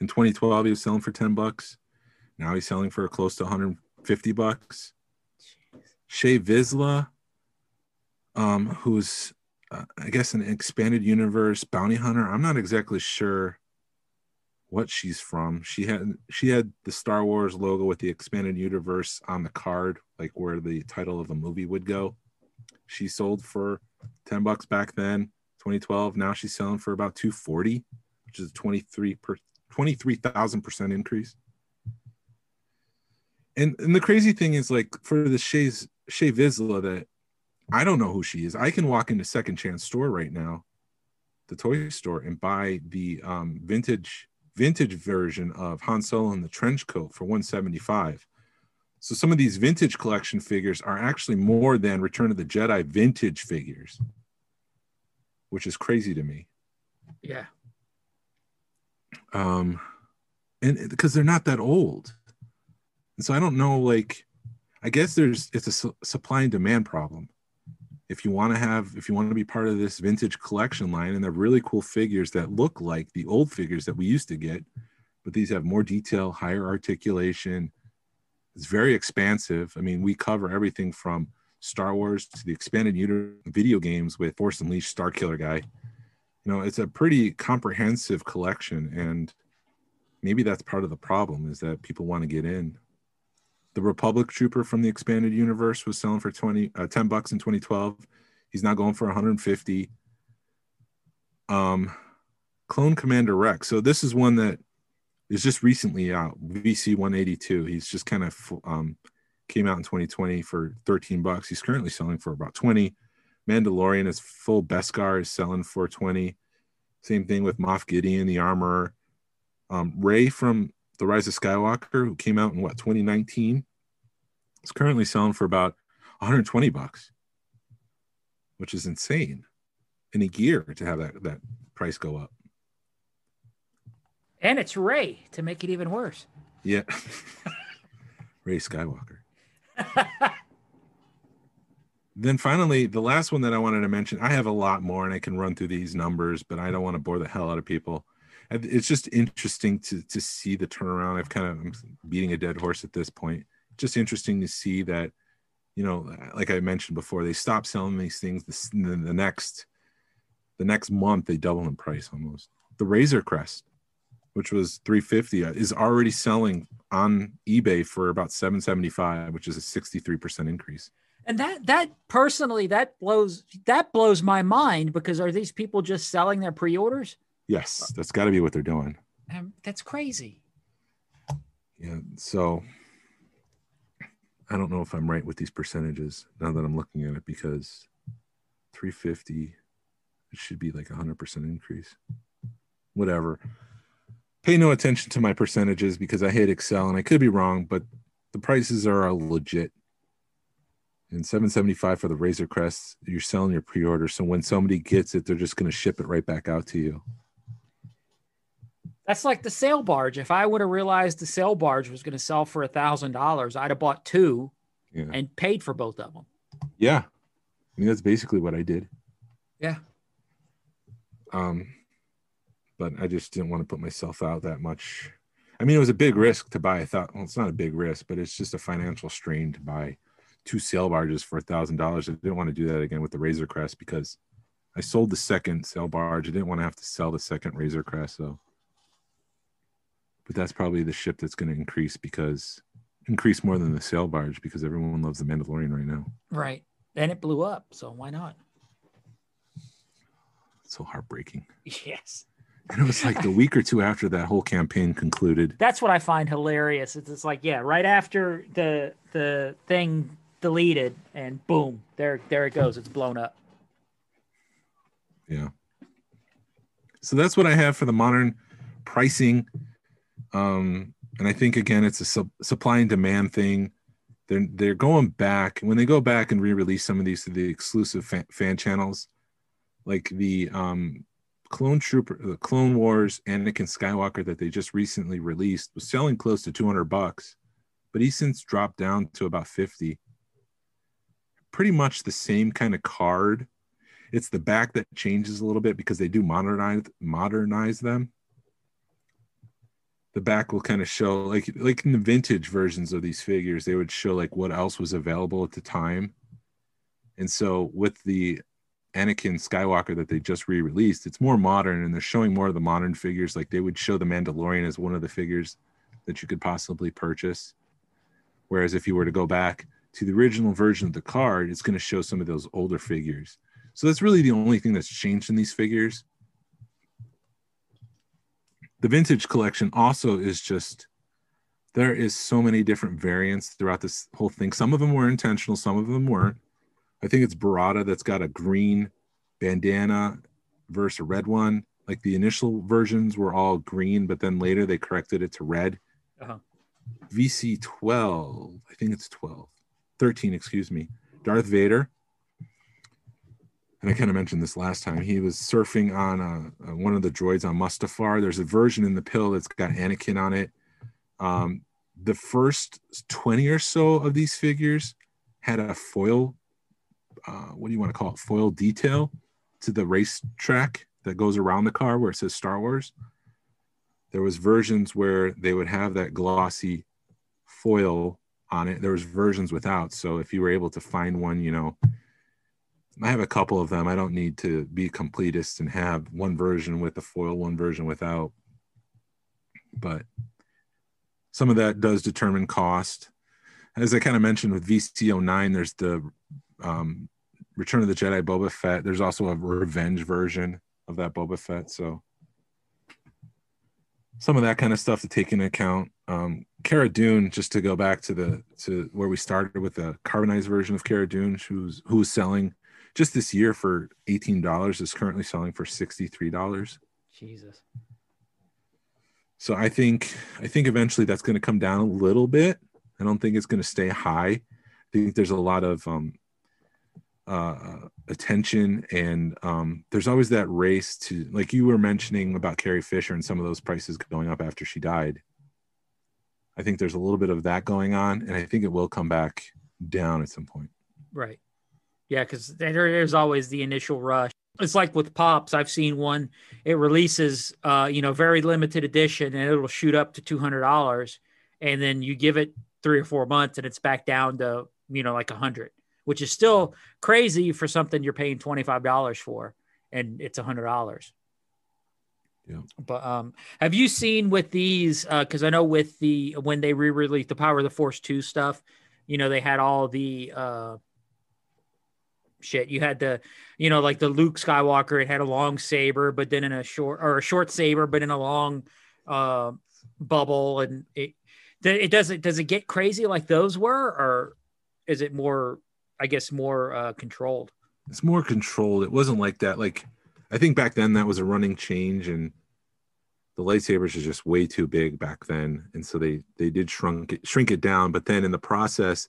In 2012, he was selling for 10 bucks. Now he's selling for close to 150 bucks. Shae Vizla, um, who's uh, I guess an expanded universe bounty hunter. I'm not exactly sure what she's from. She had she had the Star Wars logo with the expanded universe on the card, like where the title of the movie would go. She sold for 10 bucks back then, 2012. Now she's selling for about 240, which is a 23 per 23,000% increase. And and the crazy thing is like for the Shae's Shae Vizla that I don't know who she is. I can walk into Second Chance store right now, the toy store, and buy the um, vintage vintage version of Han Solo in the trench coat for 175. So some of these vintage collection figures are actually more than Return of the Jedi vintage figures, which is crazy to me. Yeah. Um, and because they're not that old, and so I don't know. Like, I guess there's it's a su- supply and demand problem. If you want to have, if you want to be part of this vintage collection line, and they're really cool figures that look like the old figures that we used to get, but these have more detail, higher articulation. It's very expansive. I mean, we cover everything from Star Wars to the expanded universe video games with Force Unleashed, Star Killer guy. You know, it's a pretty comprehensive collection, and maybe that's part of the problem is that people want to get in. The Republic Trooper from the expanded universe was selling for 20 uh, 10 bucks in 2012. He's now going for 150. Um Clone Commander Rex. So this is one that is just recently out. VC 182. He's just kind of um came out in 2020 for 13 bucks. He's currently selling for about 20. Mandalorian is full Beskar is selling for 20. Same thing with Moff Gideon, the armorer. Um, Rey from The Rise of Skywalker, who came out in what 2019, is currently selling for about 120 bucks, which is insane in a year to have that that price go up. And it's Rey to make it even worse. Yeah, Rey Skywalker. then finally, the last one that I wanted to mention, I have a lot more and I can run through these numbers, but I don't want to bore the hell out of people. It's just interesting to to see the turnaround. I've kind of I'm beating a dead horse at this point. Just interesting to see that you know, like I mentioned before, they stop selling these things. The, the next, the next month they double in price almost. The Razor Crest, which was 350, uh, is already selling on eBay for about 775, which is a 63% increase. And that that personally that blows that blows my mind because are these people just selling their pre-orders? Yes, that's got to be what they're doing. Um, that's crazy. Yeah, so I don't know if I'm right with these percentages now that I'm looking at it because 350 it should be like a 100% increase. Whatever. Pay no attention to my percentages because I hate Excel and I could be wrong, but the prices are legit. And 775 for the Razor Crest, you're selling your pre-order. So when somebody gets it, they're just going to ship it right back out to you. That's like the sail barge. If I would have realized the sail barge was going to sell for a thousand dollars, I'd have bought two Yeah. and paid for both of them. Yeah. I mean, that's basically what I did. Yeah. Um, but I just didn't want to put myself out that much. I mean, it was a big risk to buy. I thought, well, it's not a big risk, but it's just a financial strain to buy two sail barges for a thousand dollars. I didn't want to do that again with the Razor Crest because I sold the second sail barge. I didn't want to have to sell the second Razor Crest. So, but that's probably the ship that's going to increase because increase more than the sail barge because everyone loves the Mandalorian right now. Right. And it blew up. So why not? It's so heartbreaking. Yes. And it was like the week or two after that whole campaign concluded. That's what I find hilarious. It's, it's like, yeah, right after the the thing deleted and boom, there there it goes. It's blown up. Yeah. So that's what I have for the modern pricing. Um, and I think again, it's a su- supply and demand thing. They're they're going back when they go back and re-release some of these to the exclusive fan, fan channels, like the um, Clone Trooper, the Clone Wars Anakin Skywalker that they just recently released was selling close to 200 bucks, but he's since dropped down to about 50. Pretty much the same kind of card. It's the back that changes a little bit because they do modernize modernize them. The back will kind of show like like in the vintage versions of these figures, they would show like what else was available at the time. And so with the Anakin Skywalker that they just re-released, it's more modern and they're showing more of the modern figures. Like they would show the Mandalorian as one of the figures that you could possibly purchase. Whereas if you were to go back to the original version of the card, it's going to show some of those older figures. So that's really the only thing that's changed in these figures. The vintage collection also is just there is so many different variants throughout this whole thing. Some of them were intentional, some of them weren't. I think it's Barada that's got a green bandana versus a red one. Like the initial versions were all green, but then later they corrected it to red. Uh-huh. VC 12, I think it's 12, 13, excuse me. Darth Vader. And I kind of mentioned this last time. He was surfing on uh, uh, one of the droids on Mustafar. There's a version in the pill that's got Anakin on it. Um, the first 20 or so of these figures had a foil uh, what do you want to call it foil detail to the racetrack that goes around the car where it says Star Wars. There was versions where they would have that glossy foil on it. There was versions without. So if you were able to find one, you know, I have a couple of them. I don't need to be completist and have one version with the foil, one version without. But some of that does determine cost. As I kind of mentioned with VC09, there's the um, Return of the Jedi Boba Fett. There's also a revenge version of that Boba Fett. So some of that kind of stuff to take into account. Um, Cara Dune, just to go back to the to where we started with the carbonized version of Cara Dune, who's who's selling just this year for eighteen dollars, is currently selling for sixty three dollars. Jesus. So I think I think eventually that's going to come down a little bit. I don't think it's going to stay high. I think there's a lot of um, uh, attention and um, there's always that race to like you were mentioning about Carrie Fisher and some of those prices going up after she died. I think there's a little bit of that going on, and I think it will come back down at some point. Right. Yeah, because there is always the initial rush. It's like with pops. I've seen one. It releases, uh, you know, very limited edition, and it'll shoot up to two hundred dollars, and then you give it three or four months, and it's back down to you know, like a hundred, which is still crazy for something you're paying twenty five dollars for, and it's a hundred dollars. Yeah. But um, have you seen with these? Because I know with the when they re-released the Power of the Force two stuff, you know, they had all the uh, shit. You had the, you know, like the Luke Skywalker. It had a long saber, but then in a short or a short saber, but in a long uh, bubble, and it it doesn't does it get crazy like those were, or is it more? I guess more uh, controlled. It's more controlled. It wasn't like that. Like I think back then that was a running change, and the lightsabers are just way too big back then, and so they they did shrunk it, shrink it down. But then in the process,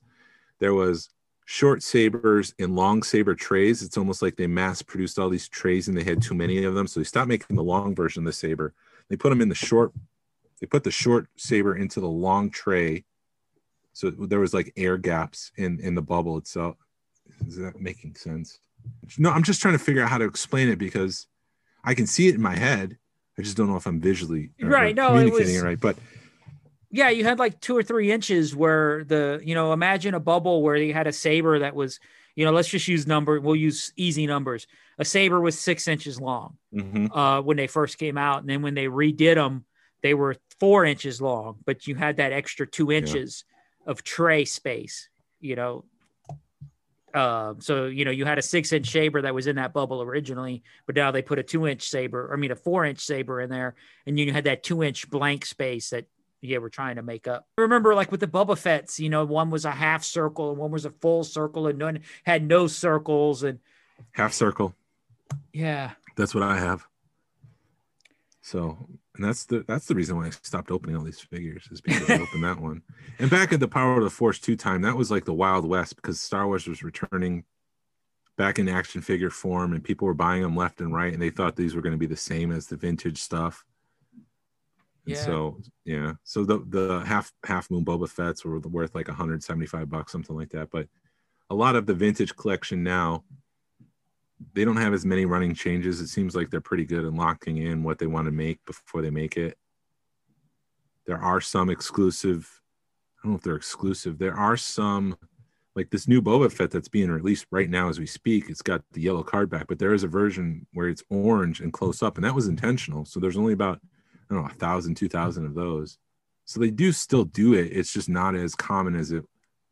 there was short sabers and long saber trays. It's almost like they mass produced all these trays and they had too many of them, so they stopped making the long version of the saber. They put them in the short. They put the short saber into the long tray, so there was like air gaps in in the bubble itself. Is that making sense? No, I'm just trying to figure out how to explain it because I can see it in my head. I just don't know if I'm visually or Right, no, it communicating was- it right. But Yeah, you had like two or three inches where the, you know, imagine a bubble where you had a saber that was, you know, let's just use number. We'll use easy numbers. A saber was six inches long mhm, uh, when they first came out, and then when they redid them, they were four inches long. But you had that extra two inches of tray space, you know. Uh, so you know you had a six inch saber that was in that bubble originally, but now they put a two inch saber, I mean a four inch saber in there, and you had that two inch blank space that yeah we're trying to make up. I remember like with the Boba Fett's, you know, one was a half circle and one was a full circle, and none had no circles, and half circle. yeah, That's what I have. So, and that's the that's the reason why I stopped opening all these figures is because I opened that one. And back at the Power of the Force two time, that was like the Wild West because Star Wars was returning back in action figure form, and people were buying them left and right, and they thought these were going to be the same as the vintage stuff. And Yeah. So yeah, so the the half half moon Boba Fett's were worth like 175 bucks, something like that. But a lot of the vintage collection now they don't have as many running changes. It seems like they're pretty good in locking in what they want to make before they make it. There are some exclusive, I don't know if they're exclusive. There are some, like this new Boba Fett that's being released right now as we speak. It's got the yellow card back, but there is a version where it's orange and close up, and that was intentional. So there's only about, I don't know, a thousand, two thousand of those. So they do still do it. It's just not as common as it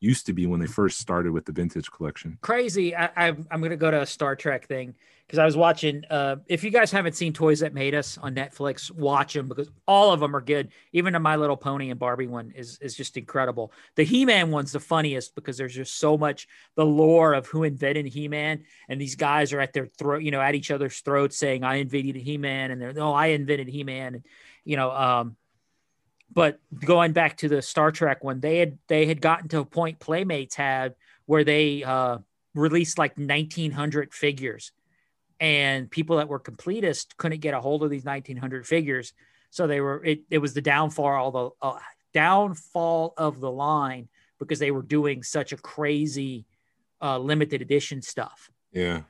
used to be when they first started with the vintage collection. crazy. I, I I'm gonna go to a Star Trek thing because I was watching. Uh, if you guys haven't seen Toys That Made Us on Netflix, watch them because all of them are good. Even the My Little Pony and Barbie one is is just incredible. The He Man one's the funniest because there's just so much the lore of who invented He Man, and these guys are at their throat, you know, at each other's throats saying, "I invented He Man," and they're no, I invented He Man, and you know, um, but going back to the Star Trek one, they had they had gotten to a point Playmates had where they uh, released like 1900 figures, and people that were completists couldn't get a hold of these 1900 figures, so they were it. It was the downfall of the uh, downfall of the line because they were doing such a crazy uh, limited edition stuff. Yeah.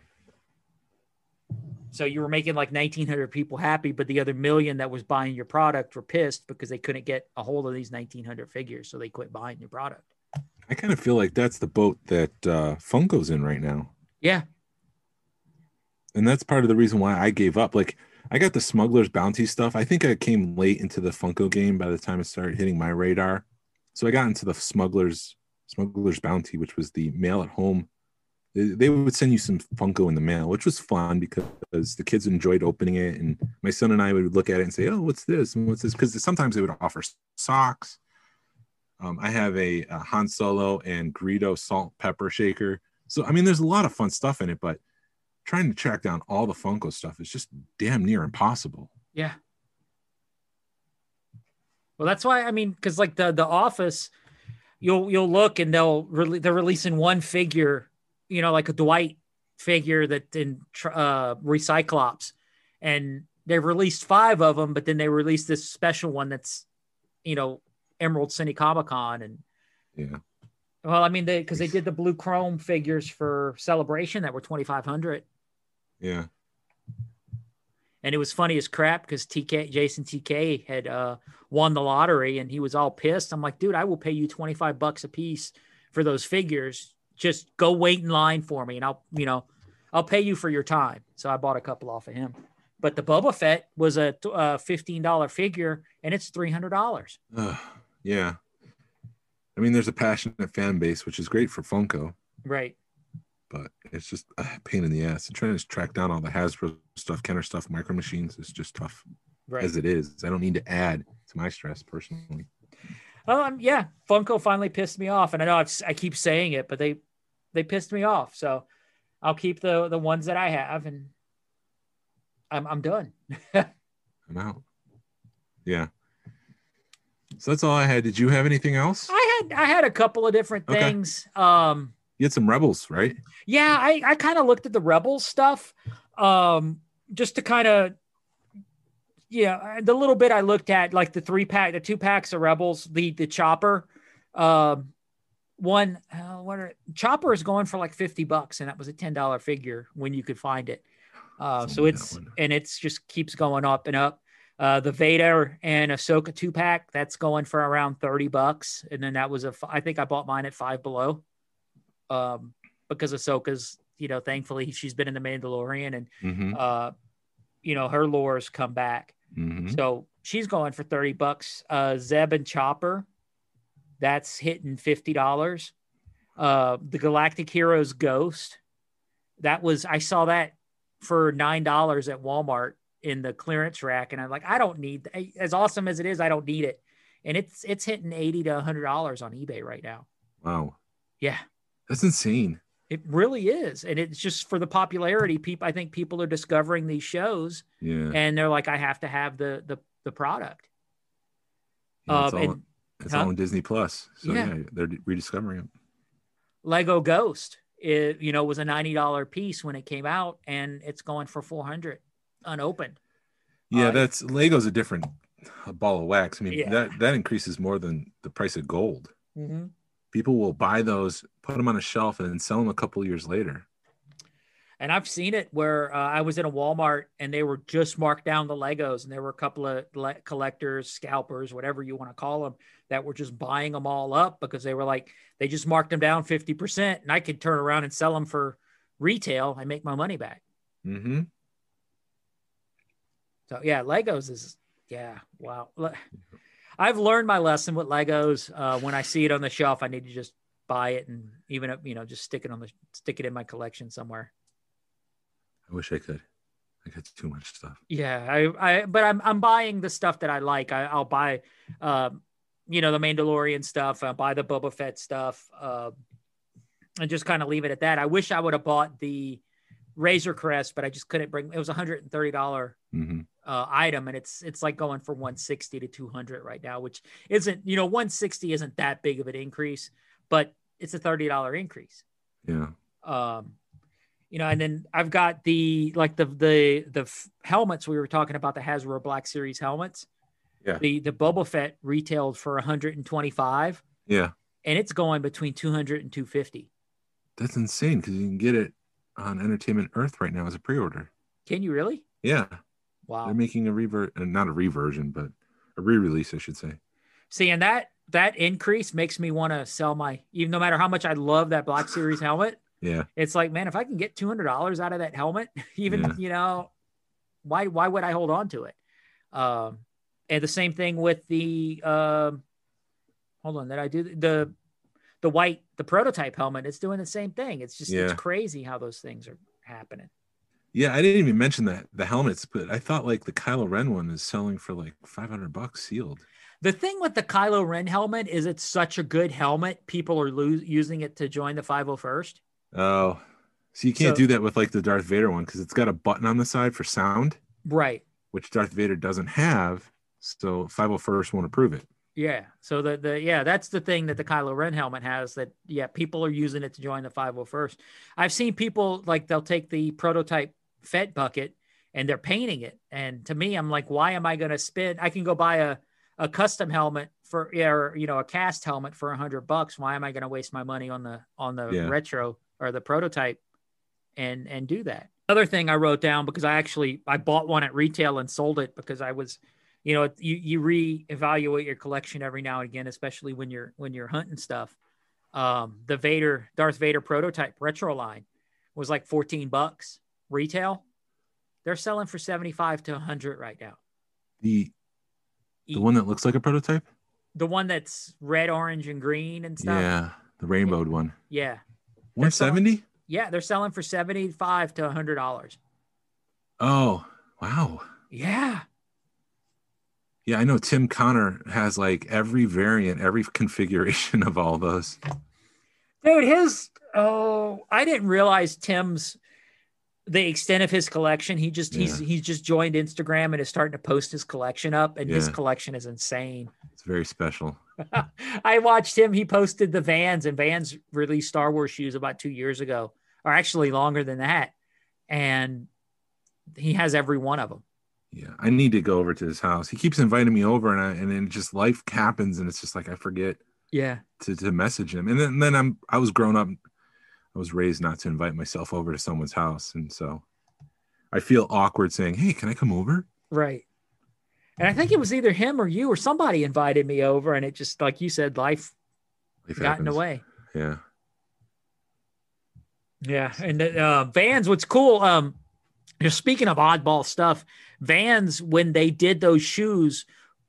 So you were making like 1900 people happy, but the other million that was buying your product were pissed because they couldn't get a hold of these 1900 figures. So they quit buying your product. I kind of feel like that's the boat that uh, Funko's in right now. Yeah. And that's part of the reason why I gave up. Like, I got the Smuggler's Bounty stuff. I think I came late into the Funko game by the time it started hitting my radar. So I got into the Smuggler's Smuggler's Bounty, which was the mail at home. They, would send you some Funko in the mail, which was fun because the kids enjoyed opening it. And my son and I would look at it and say, Oh, what's this? And what's this? Because sometimes they would offer socks. Um, I have a, a Han Solo and Greedo salt pepper shaker. So, I mean, there's a lot of fun stuff in it, but trying to track down all the Funko stuff is just damn near impossible. Yeah. Well, that's why I mean, because like the the Office, you'll you'll look and they'll really they're releasing one figure, you know, like a Dwight figure that in uh Recyclops, and they've released five of them, but then they released this special one that's, you know, Emerald City Comic Con, and Yeah. well, I mean, they because they did the blue chrome figures for Celebration that were twenty five hundred. Yeah. and it was funny as crap because TK Jason TK had uh, won the lottery and he was all pissed. I'm like, dude, I will pay you 25 bucks a piece for those figures. Just go wait in line for me, and I'll you know I'll pay you for your time. So I bought a couple off of him. But the Boba Fett was a uh, fifteen dollar figure, and it's three hundred dollars. Ugh, yeah. I mean, there's a passionate fan base, which is great for Funko, Right. but it's just a pain in the ass. And trying to track down all the Hasbro stuff, Kenner stuff, micro machines is just tough Right. as it is. I don't need to add to my stress personally. Um, yeah, Funko finally pissed me off, and I know I've, I keep saying it, but they they pissed me off. So I'll keep the the ones that I have, and I'm I'm done. I'm out. Yeah. So that's all I had. Did you have anything else? I had I had a couple of different Okay. things. Um, You had some rebels, right? yeah, I I kind of looked at the Rebels stuff, um, just to kind of. Yeah, the little bit I looked at, like the three pack, the two packs of Rebels, the the chopper, um, one uh, what are chopper is going for like 50 bucks and that was a $10 figure when you could find it. Uh, so it's and it's just keeps going up and up. Uh, the Vader and Ahsoka two pack that's going for around 30 bucks and then that was a I think I bought mine at five below. Um, because Ahsoka's you know thankfully she's been in the Mandalorian and Mm-hmm. uh, you know her lore's come back Mm-hmm. so she's going for 30 bucks. Uh, Zeb and Chopper, that's hitting $50. Uh, the Galactic Heroes Ghost, that was, I saw that for $9 at Walmart in the clearance rack. And I'm like, I don't need, as awesome as it is, I don't need it. And it's, it's hitting 80 to $100 on eBay right now. Wow. Yeah. That's insane. It really is. And it's just for the popularity. People, I think people are discovering these shows Yeah. and they're like, I have to have the, the, the product. Yeah, it's Um, all, and it's huh? all on Disney Plus. So Yeah. yeah, they're rediscovering it. Lego Ghost, it, you know, was a ninety dollar piece when it came out, and it's going for four hundred unopened. Yeah, Uh, that's Lego's a different a ball of wax. I mean, Yeah. that that increases more than the price of gold. Mm-hmm. People will buy those, put them on a shelf, and then sell them a couple years later. And I've seen it where uh, I was in a Walmart and they were just marked down the Legos, and there were a couple of le- collectors, scalpers, whatever you want to call them, that were just buying them all up because they were like they just marked them down fifty percent, and I could turn around and sell them for retail and make my money back. Mm-hmm. So yeah, Legos is yeah, wow. I've learned my lesson with Legos. Uh, when I see it on the shelf, I need to just buy it and even you know just stick it on the stick it in my collection somewhere. I wish I could. I got too much stuff. Yeah, I, I but I'm I'm buying the stuff that I like. I, I'll buy, um, you know, the Mandalorian stuff. I'll buy the Boba Fett stuff, uh, and just kind of leave it at that. I wish I would have bought the Razor Crest, but I just couldn't bring. It was a hundred and thirty dollar Mm-hmm. Uh, item, and it's it's like going for one sixty to two hundred right now, which isn't you know one sixty isn't that big of an increase, but it's a thirty dollar increase Yeah. um you know and then i've got the like the the the f- helmets we were talking about the hasbro black series helmets Yeah. the the boba fett retailed for 125 Yeah. and it's going between 200 and 250 That's insane because you can get it on Entertainment Earth right now as a pre-order. can you really Yeah. Wow They're making a revert, uh, not a reversion, but a re-release, I should say. see and that that increase makes me want to sell my even no matter how much i love that black series helmet Yeah. it's like man if i can get $200 out of that helmet even Yeah. you know why why would i hold on to it um and the same thing with the um hold on that i do the the white the prototype helmet it's doing the same thing it's just it's crazy how those things are happening Yeah, I didn't even mention that the helmets, but I thought like the Kylo Ren one is selling for like 500 bucks sealed. the thing with the kylo ren helmet is it's such a good helmet people are lo- using it to join the 501st Oh, so you can't So- do that with like the Darth Vader one because it's got a button on the side for sound, right which Darth Vader doesn't have. So 501st won't approve it. Yeah. So the the yeah, that's the thing that the Kylo Ren helmet has that yeah, people are using it to join the 501st. I've seen people like they'll take the prototype Fett bucket and they're painting it. And to me, I'm like, why am I gonna spend I can go buy a a custom helmet for or you know, a cast helmet for a hundred bucks. Why am I gonna waste my money on the on the Yeah. retro or the prototype and and do that? Other thing I wrote down because I actually I bought one at retail and sold it because I was you know you you reevaluate your collection every now and again especially when you're when you're hunting stuff um, the Vader Darth Vader prototype retro line was like 14 bucks retail. They're selling for 75 to 100 right now. The the one that looks like a prototype. The one that's red, orange, and green and stuff. Yeah, the rainbowed one. Yeah. One seventy. Yeah, they're selling for 75 to 100 dollars. Oh wow. Yeah. Yeah, I know Tim Connor has like every variant, every configuration of all those. Dude, his oh, I didn't realize Tim's the extent of his collection. He just he's Yeah. he's just joined Instagram and is starting to post his collection up, and his collection is insane. It's very special. I watched him. He posted the Vans, and Vans released Star Wars shoes about two years ago, or actually longer than that. And he has every one of them. Yeah, I need to go over to his house. He keeps inviting me over, and I, and then just life happens, and it's just like I forget Yeah. to, to message him. And then, then I'm I was grown up. I was raised not to invite myself over to someone's house, and so I feel awkward saying, "Hey, can I come over?" Right. And I think it was either him or you or somebody invited me over, and it just like you said, life Life got in the way. Yeah, Yeah, and uh, Vans. What's cool? Um, just speaking of oddball stuff, Vans when they did those shoes,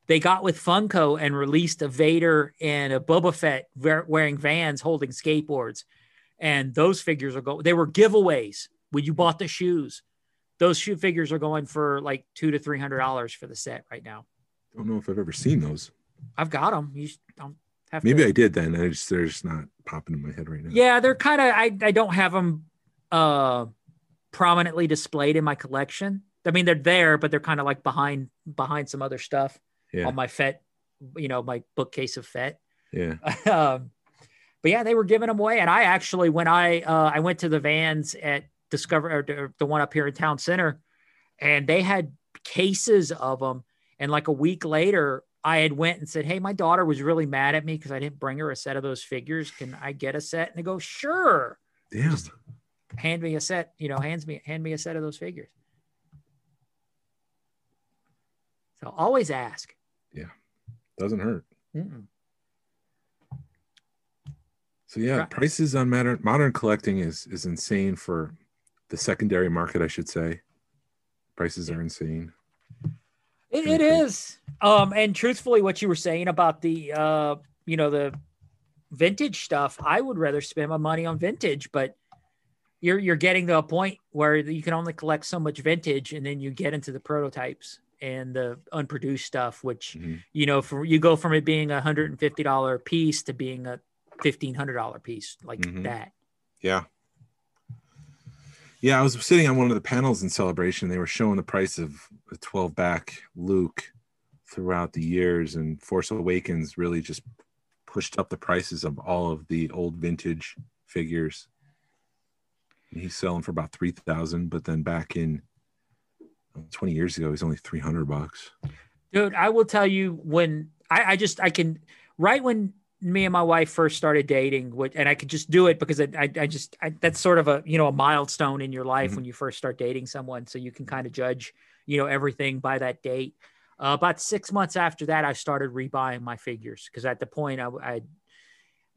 they got with Funko and released a Vader and a Boba Fett wearing Vans holding skateboards, and those figures are going. They were giveaways when you bought the shoes. Those shoe figures are going for like two to three hundred dollars for the set right now. don't know if I've ever seen those. I've got them. You don't have Maybe to. I did then. I just they're just not popping in my head right now. Yeah, they're kind of. I I don't have them uh prominently displayed in my collection. I mean, they're there, but they're kind of like behind behind some other stuff yeah, on my Fett, you know, my bookcase of Fett. yeah. um, but yeah, they were giving them away, and I actually when I uh, I went to the Vans at Discover or the- one up here in Town Center, and they had cases of them, and like a week later. I had went and said, "Hey, my daughter was really mad at me because I didn't bring her a set of those figures. Can I get a set?" And they go, "Sure." Damn. Just- hand me a set, you know, hands me hand me a set of those figures. So always ask. Yeah, doesn't hurt. Mm-mm. So yeah, Right. prices on modern modern collecting is is insane for the secondary market, I should say. Prices are insane. It, it is. Um, and truthfully, what you were saying about the uh, you know, the vintage stuff, I would rather spend my money on vintage, but you're you're getting to a point where you can only collect so much vintage, and then you get into the prototypes and the unproduced stuff, which Mhm. you know, for you go from it being a hundred and fifty dollar piece to being a fifteen hundred dollar piece like Mhm. that. Yeah. Yeah, I was sitting on one of the panels in celebration. They were showing the price of a 12 back Luke throughout the years, and Force Awakens really just pushed up the prices of all of the old vintage figures. And he's selling for about 3000 but then back in uh, 20 years ago, he's only 300 bucks. Dude, I will tell you when I, I just I can right when me and my wife first started dating, which, and I could just do it because I, I, I just I, that's sort of a you know a milestone in your life Mhm. when you first start dating someone, so you can kind of judge you know everything by that date. Uh, about six months after that, I started rebuying my figures because at the point I,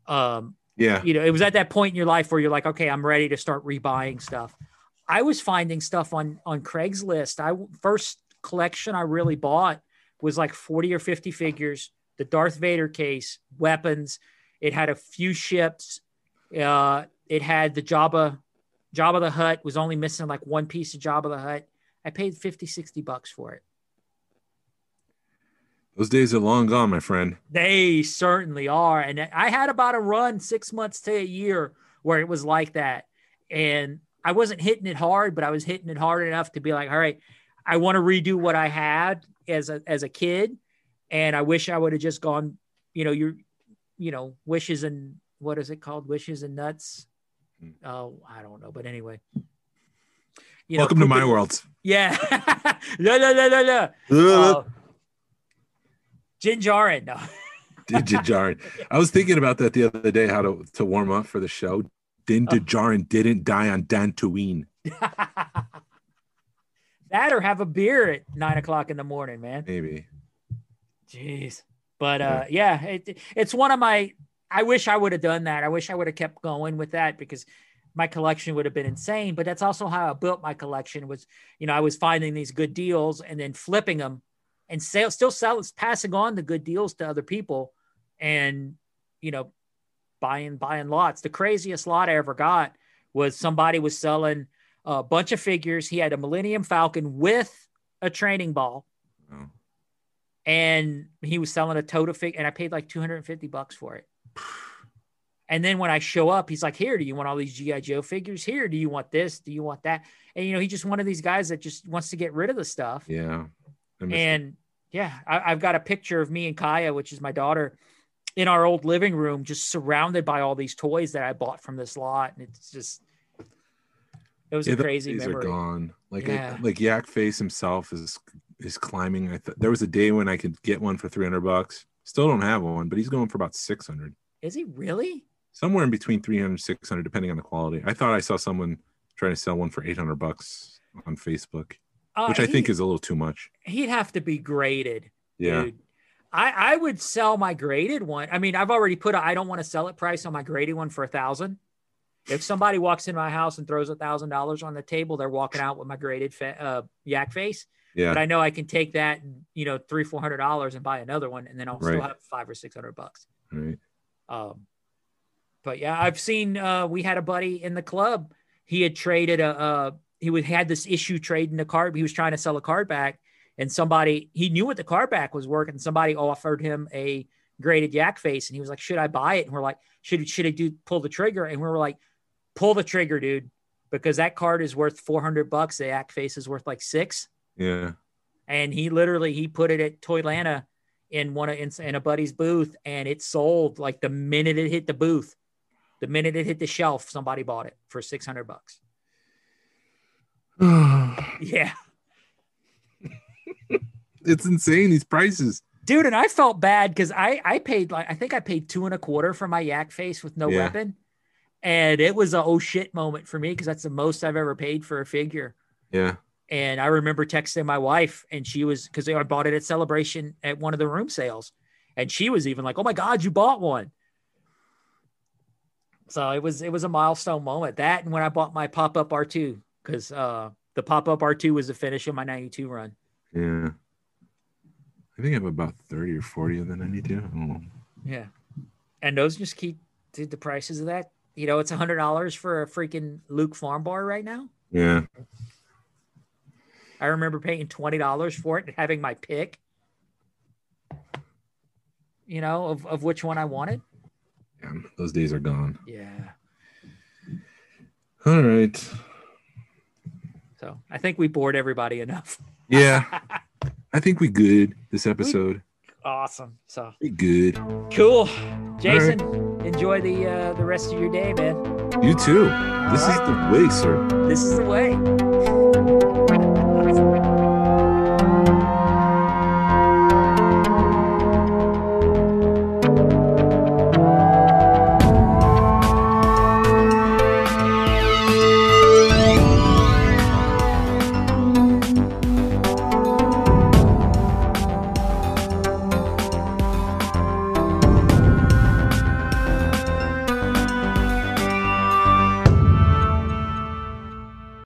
I um Yeah. you know, it was at that point in your life where you're like, okay, I'm ready to start rebuying stuff. I was finding stuff on on Craigslist. I first collection I really bought was like 40 or 50 figures, the Darth Vader case, weapons. It had a few ships. Uh, it had the Jabba Jabba the Hutt was only missing like one piece of Jabba the Hutt. I paid 50, 60 bucks for it. Those days are long gone, my friend. They certainly are. And I had about a run six months to a year where it was like that. And I wasn't hitting it hard, but I was hitting it hard enough to be like, all right, I want to redo what I had as a as a kid. And I wish I would have just gone, you know, your you know, wishes and what is it called? Wishes and nuts. Hmm. Oh, I don't know. But anyway. You Welcome to my world. Yeah. no, no, no, no, no. Uh, Ginjarin. No. Din I was thinking about that the other day, how to, to warm up for the show. Din Oh. Djarin didn't die on Dantooine. that or have a beer at nine o'clock in the morning, man. Maybe. Jeez. But uh, yeah, it, it's one of my I wish I would have done that. I wish I would have kept going with that because my collection would have been insane. But that's also how I built my collection was, you know, I was finding these good deals and then flipping them and sale, still sell, passing on the good deals to other people and, you know, buying, buying lots. The craziest lot I ever got was somebody was selling a bunch of figures. He had a Millennium Falcon with a training ball. Oh. And he was selling a total fig, and I paid like 250 bucks for it. And then when I show up, he's like, Here, do you want all these G.I. Joe figures? Here, do you want this? Do you want that? And, you know, he's just one of these guys that just wants to get rid of the stuff. Yeah. And yeah, I, I've got a picture of me and Kaya, which is my daughter, in our old living room, just surrounded by all these toys that I bought from this lot. And it's just, it was Yeah, a crazy days are gone. Like I- like Yak Face himself is is climbing. I th- there was a day when I could get one for three hundred bucks. Still don't have one, but he's going for about six hundred. Is he really? Somewhere in between 300 and 600, depending on the quality. I thought I saw someone trying to sell one for 800 bucks on Facebook, Uh, which I he- think is a little too much. he'd have to be graded. Yeah. Dude. I, I would sell my graded one. I mean, I've already put a I don't want to sell it price on my graded one for a thousand. If somebody walks in my house and throws a thousand dollars on the table, they're walking out with my graded fa- uh, yak face. Yeah. But I know I can take that, you know, three four hundred dollars and buy another one, and then I'll still have five or six hundred bucks. Right. Um, but yeah, I've seen. Uh, we had a buddy in the club. He had traded a. Uh, he would had this issue trading the card. He was trying to sell a card back, and somebody he knew what the card back was worth, and somebody offered him a graded yak face, and he was like, "Should I buy it?" And we're like, "Should should I do pull the trigger?" And we were like, "Pull the trigger, dude." Because that card is worth 400 bucks. The yak face is worth like six Yeah. and he literally he put it at Toylanta in one of in, in a buddy's booth, and it sold like the minute it hit the booth, the minute it hit the shelf, somebody bought it for six hundred bucks. Yeah, it's insane these prices. dude, and I felt bad because I I paid like I think I paid two and a quarter for my yak face with no Yeah. weapon, and it was a oh shit moment for me because that's the most I've ever paid for a figure. Yeah. And I remember texting my wife, and she was because I bought it at Celebration at one of the room sales, and she was even like, "Oh my god, you bought one!" So it was it was a milestone moment. That and when I bought my pop up R two because uh, the pop up R two was the finish of my ninety two run. Yeah. I think I have about 30 or 40 of the 92. I don't know. Yeah, and those just keep the prices of that. You know, it's a hundred dollars for a freaking Luke Farm Bar right now. Yeah. I remember paying twenty dollars for it and having my pick. You know, of, of which one I wanted. Yeah. Those days are gone. Yeah. All right. So I think we bored everybody enough. Yeah. I think we good this episode. Awesome. So We good. cool. Jason, enjoy the uh, the rest of your day, man. You too. All this right. is the way, sir. This is the way.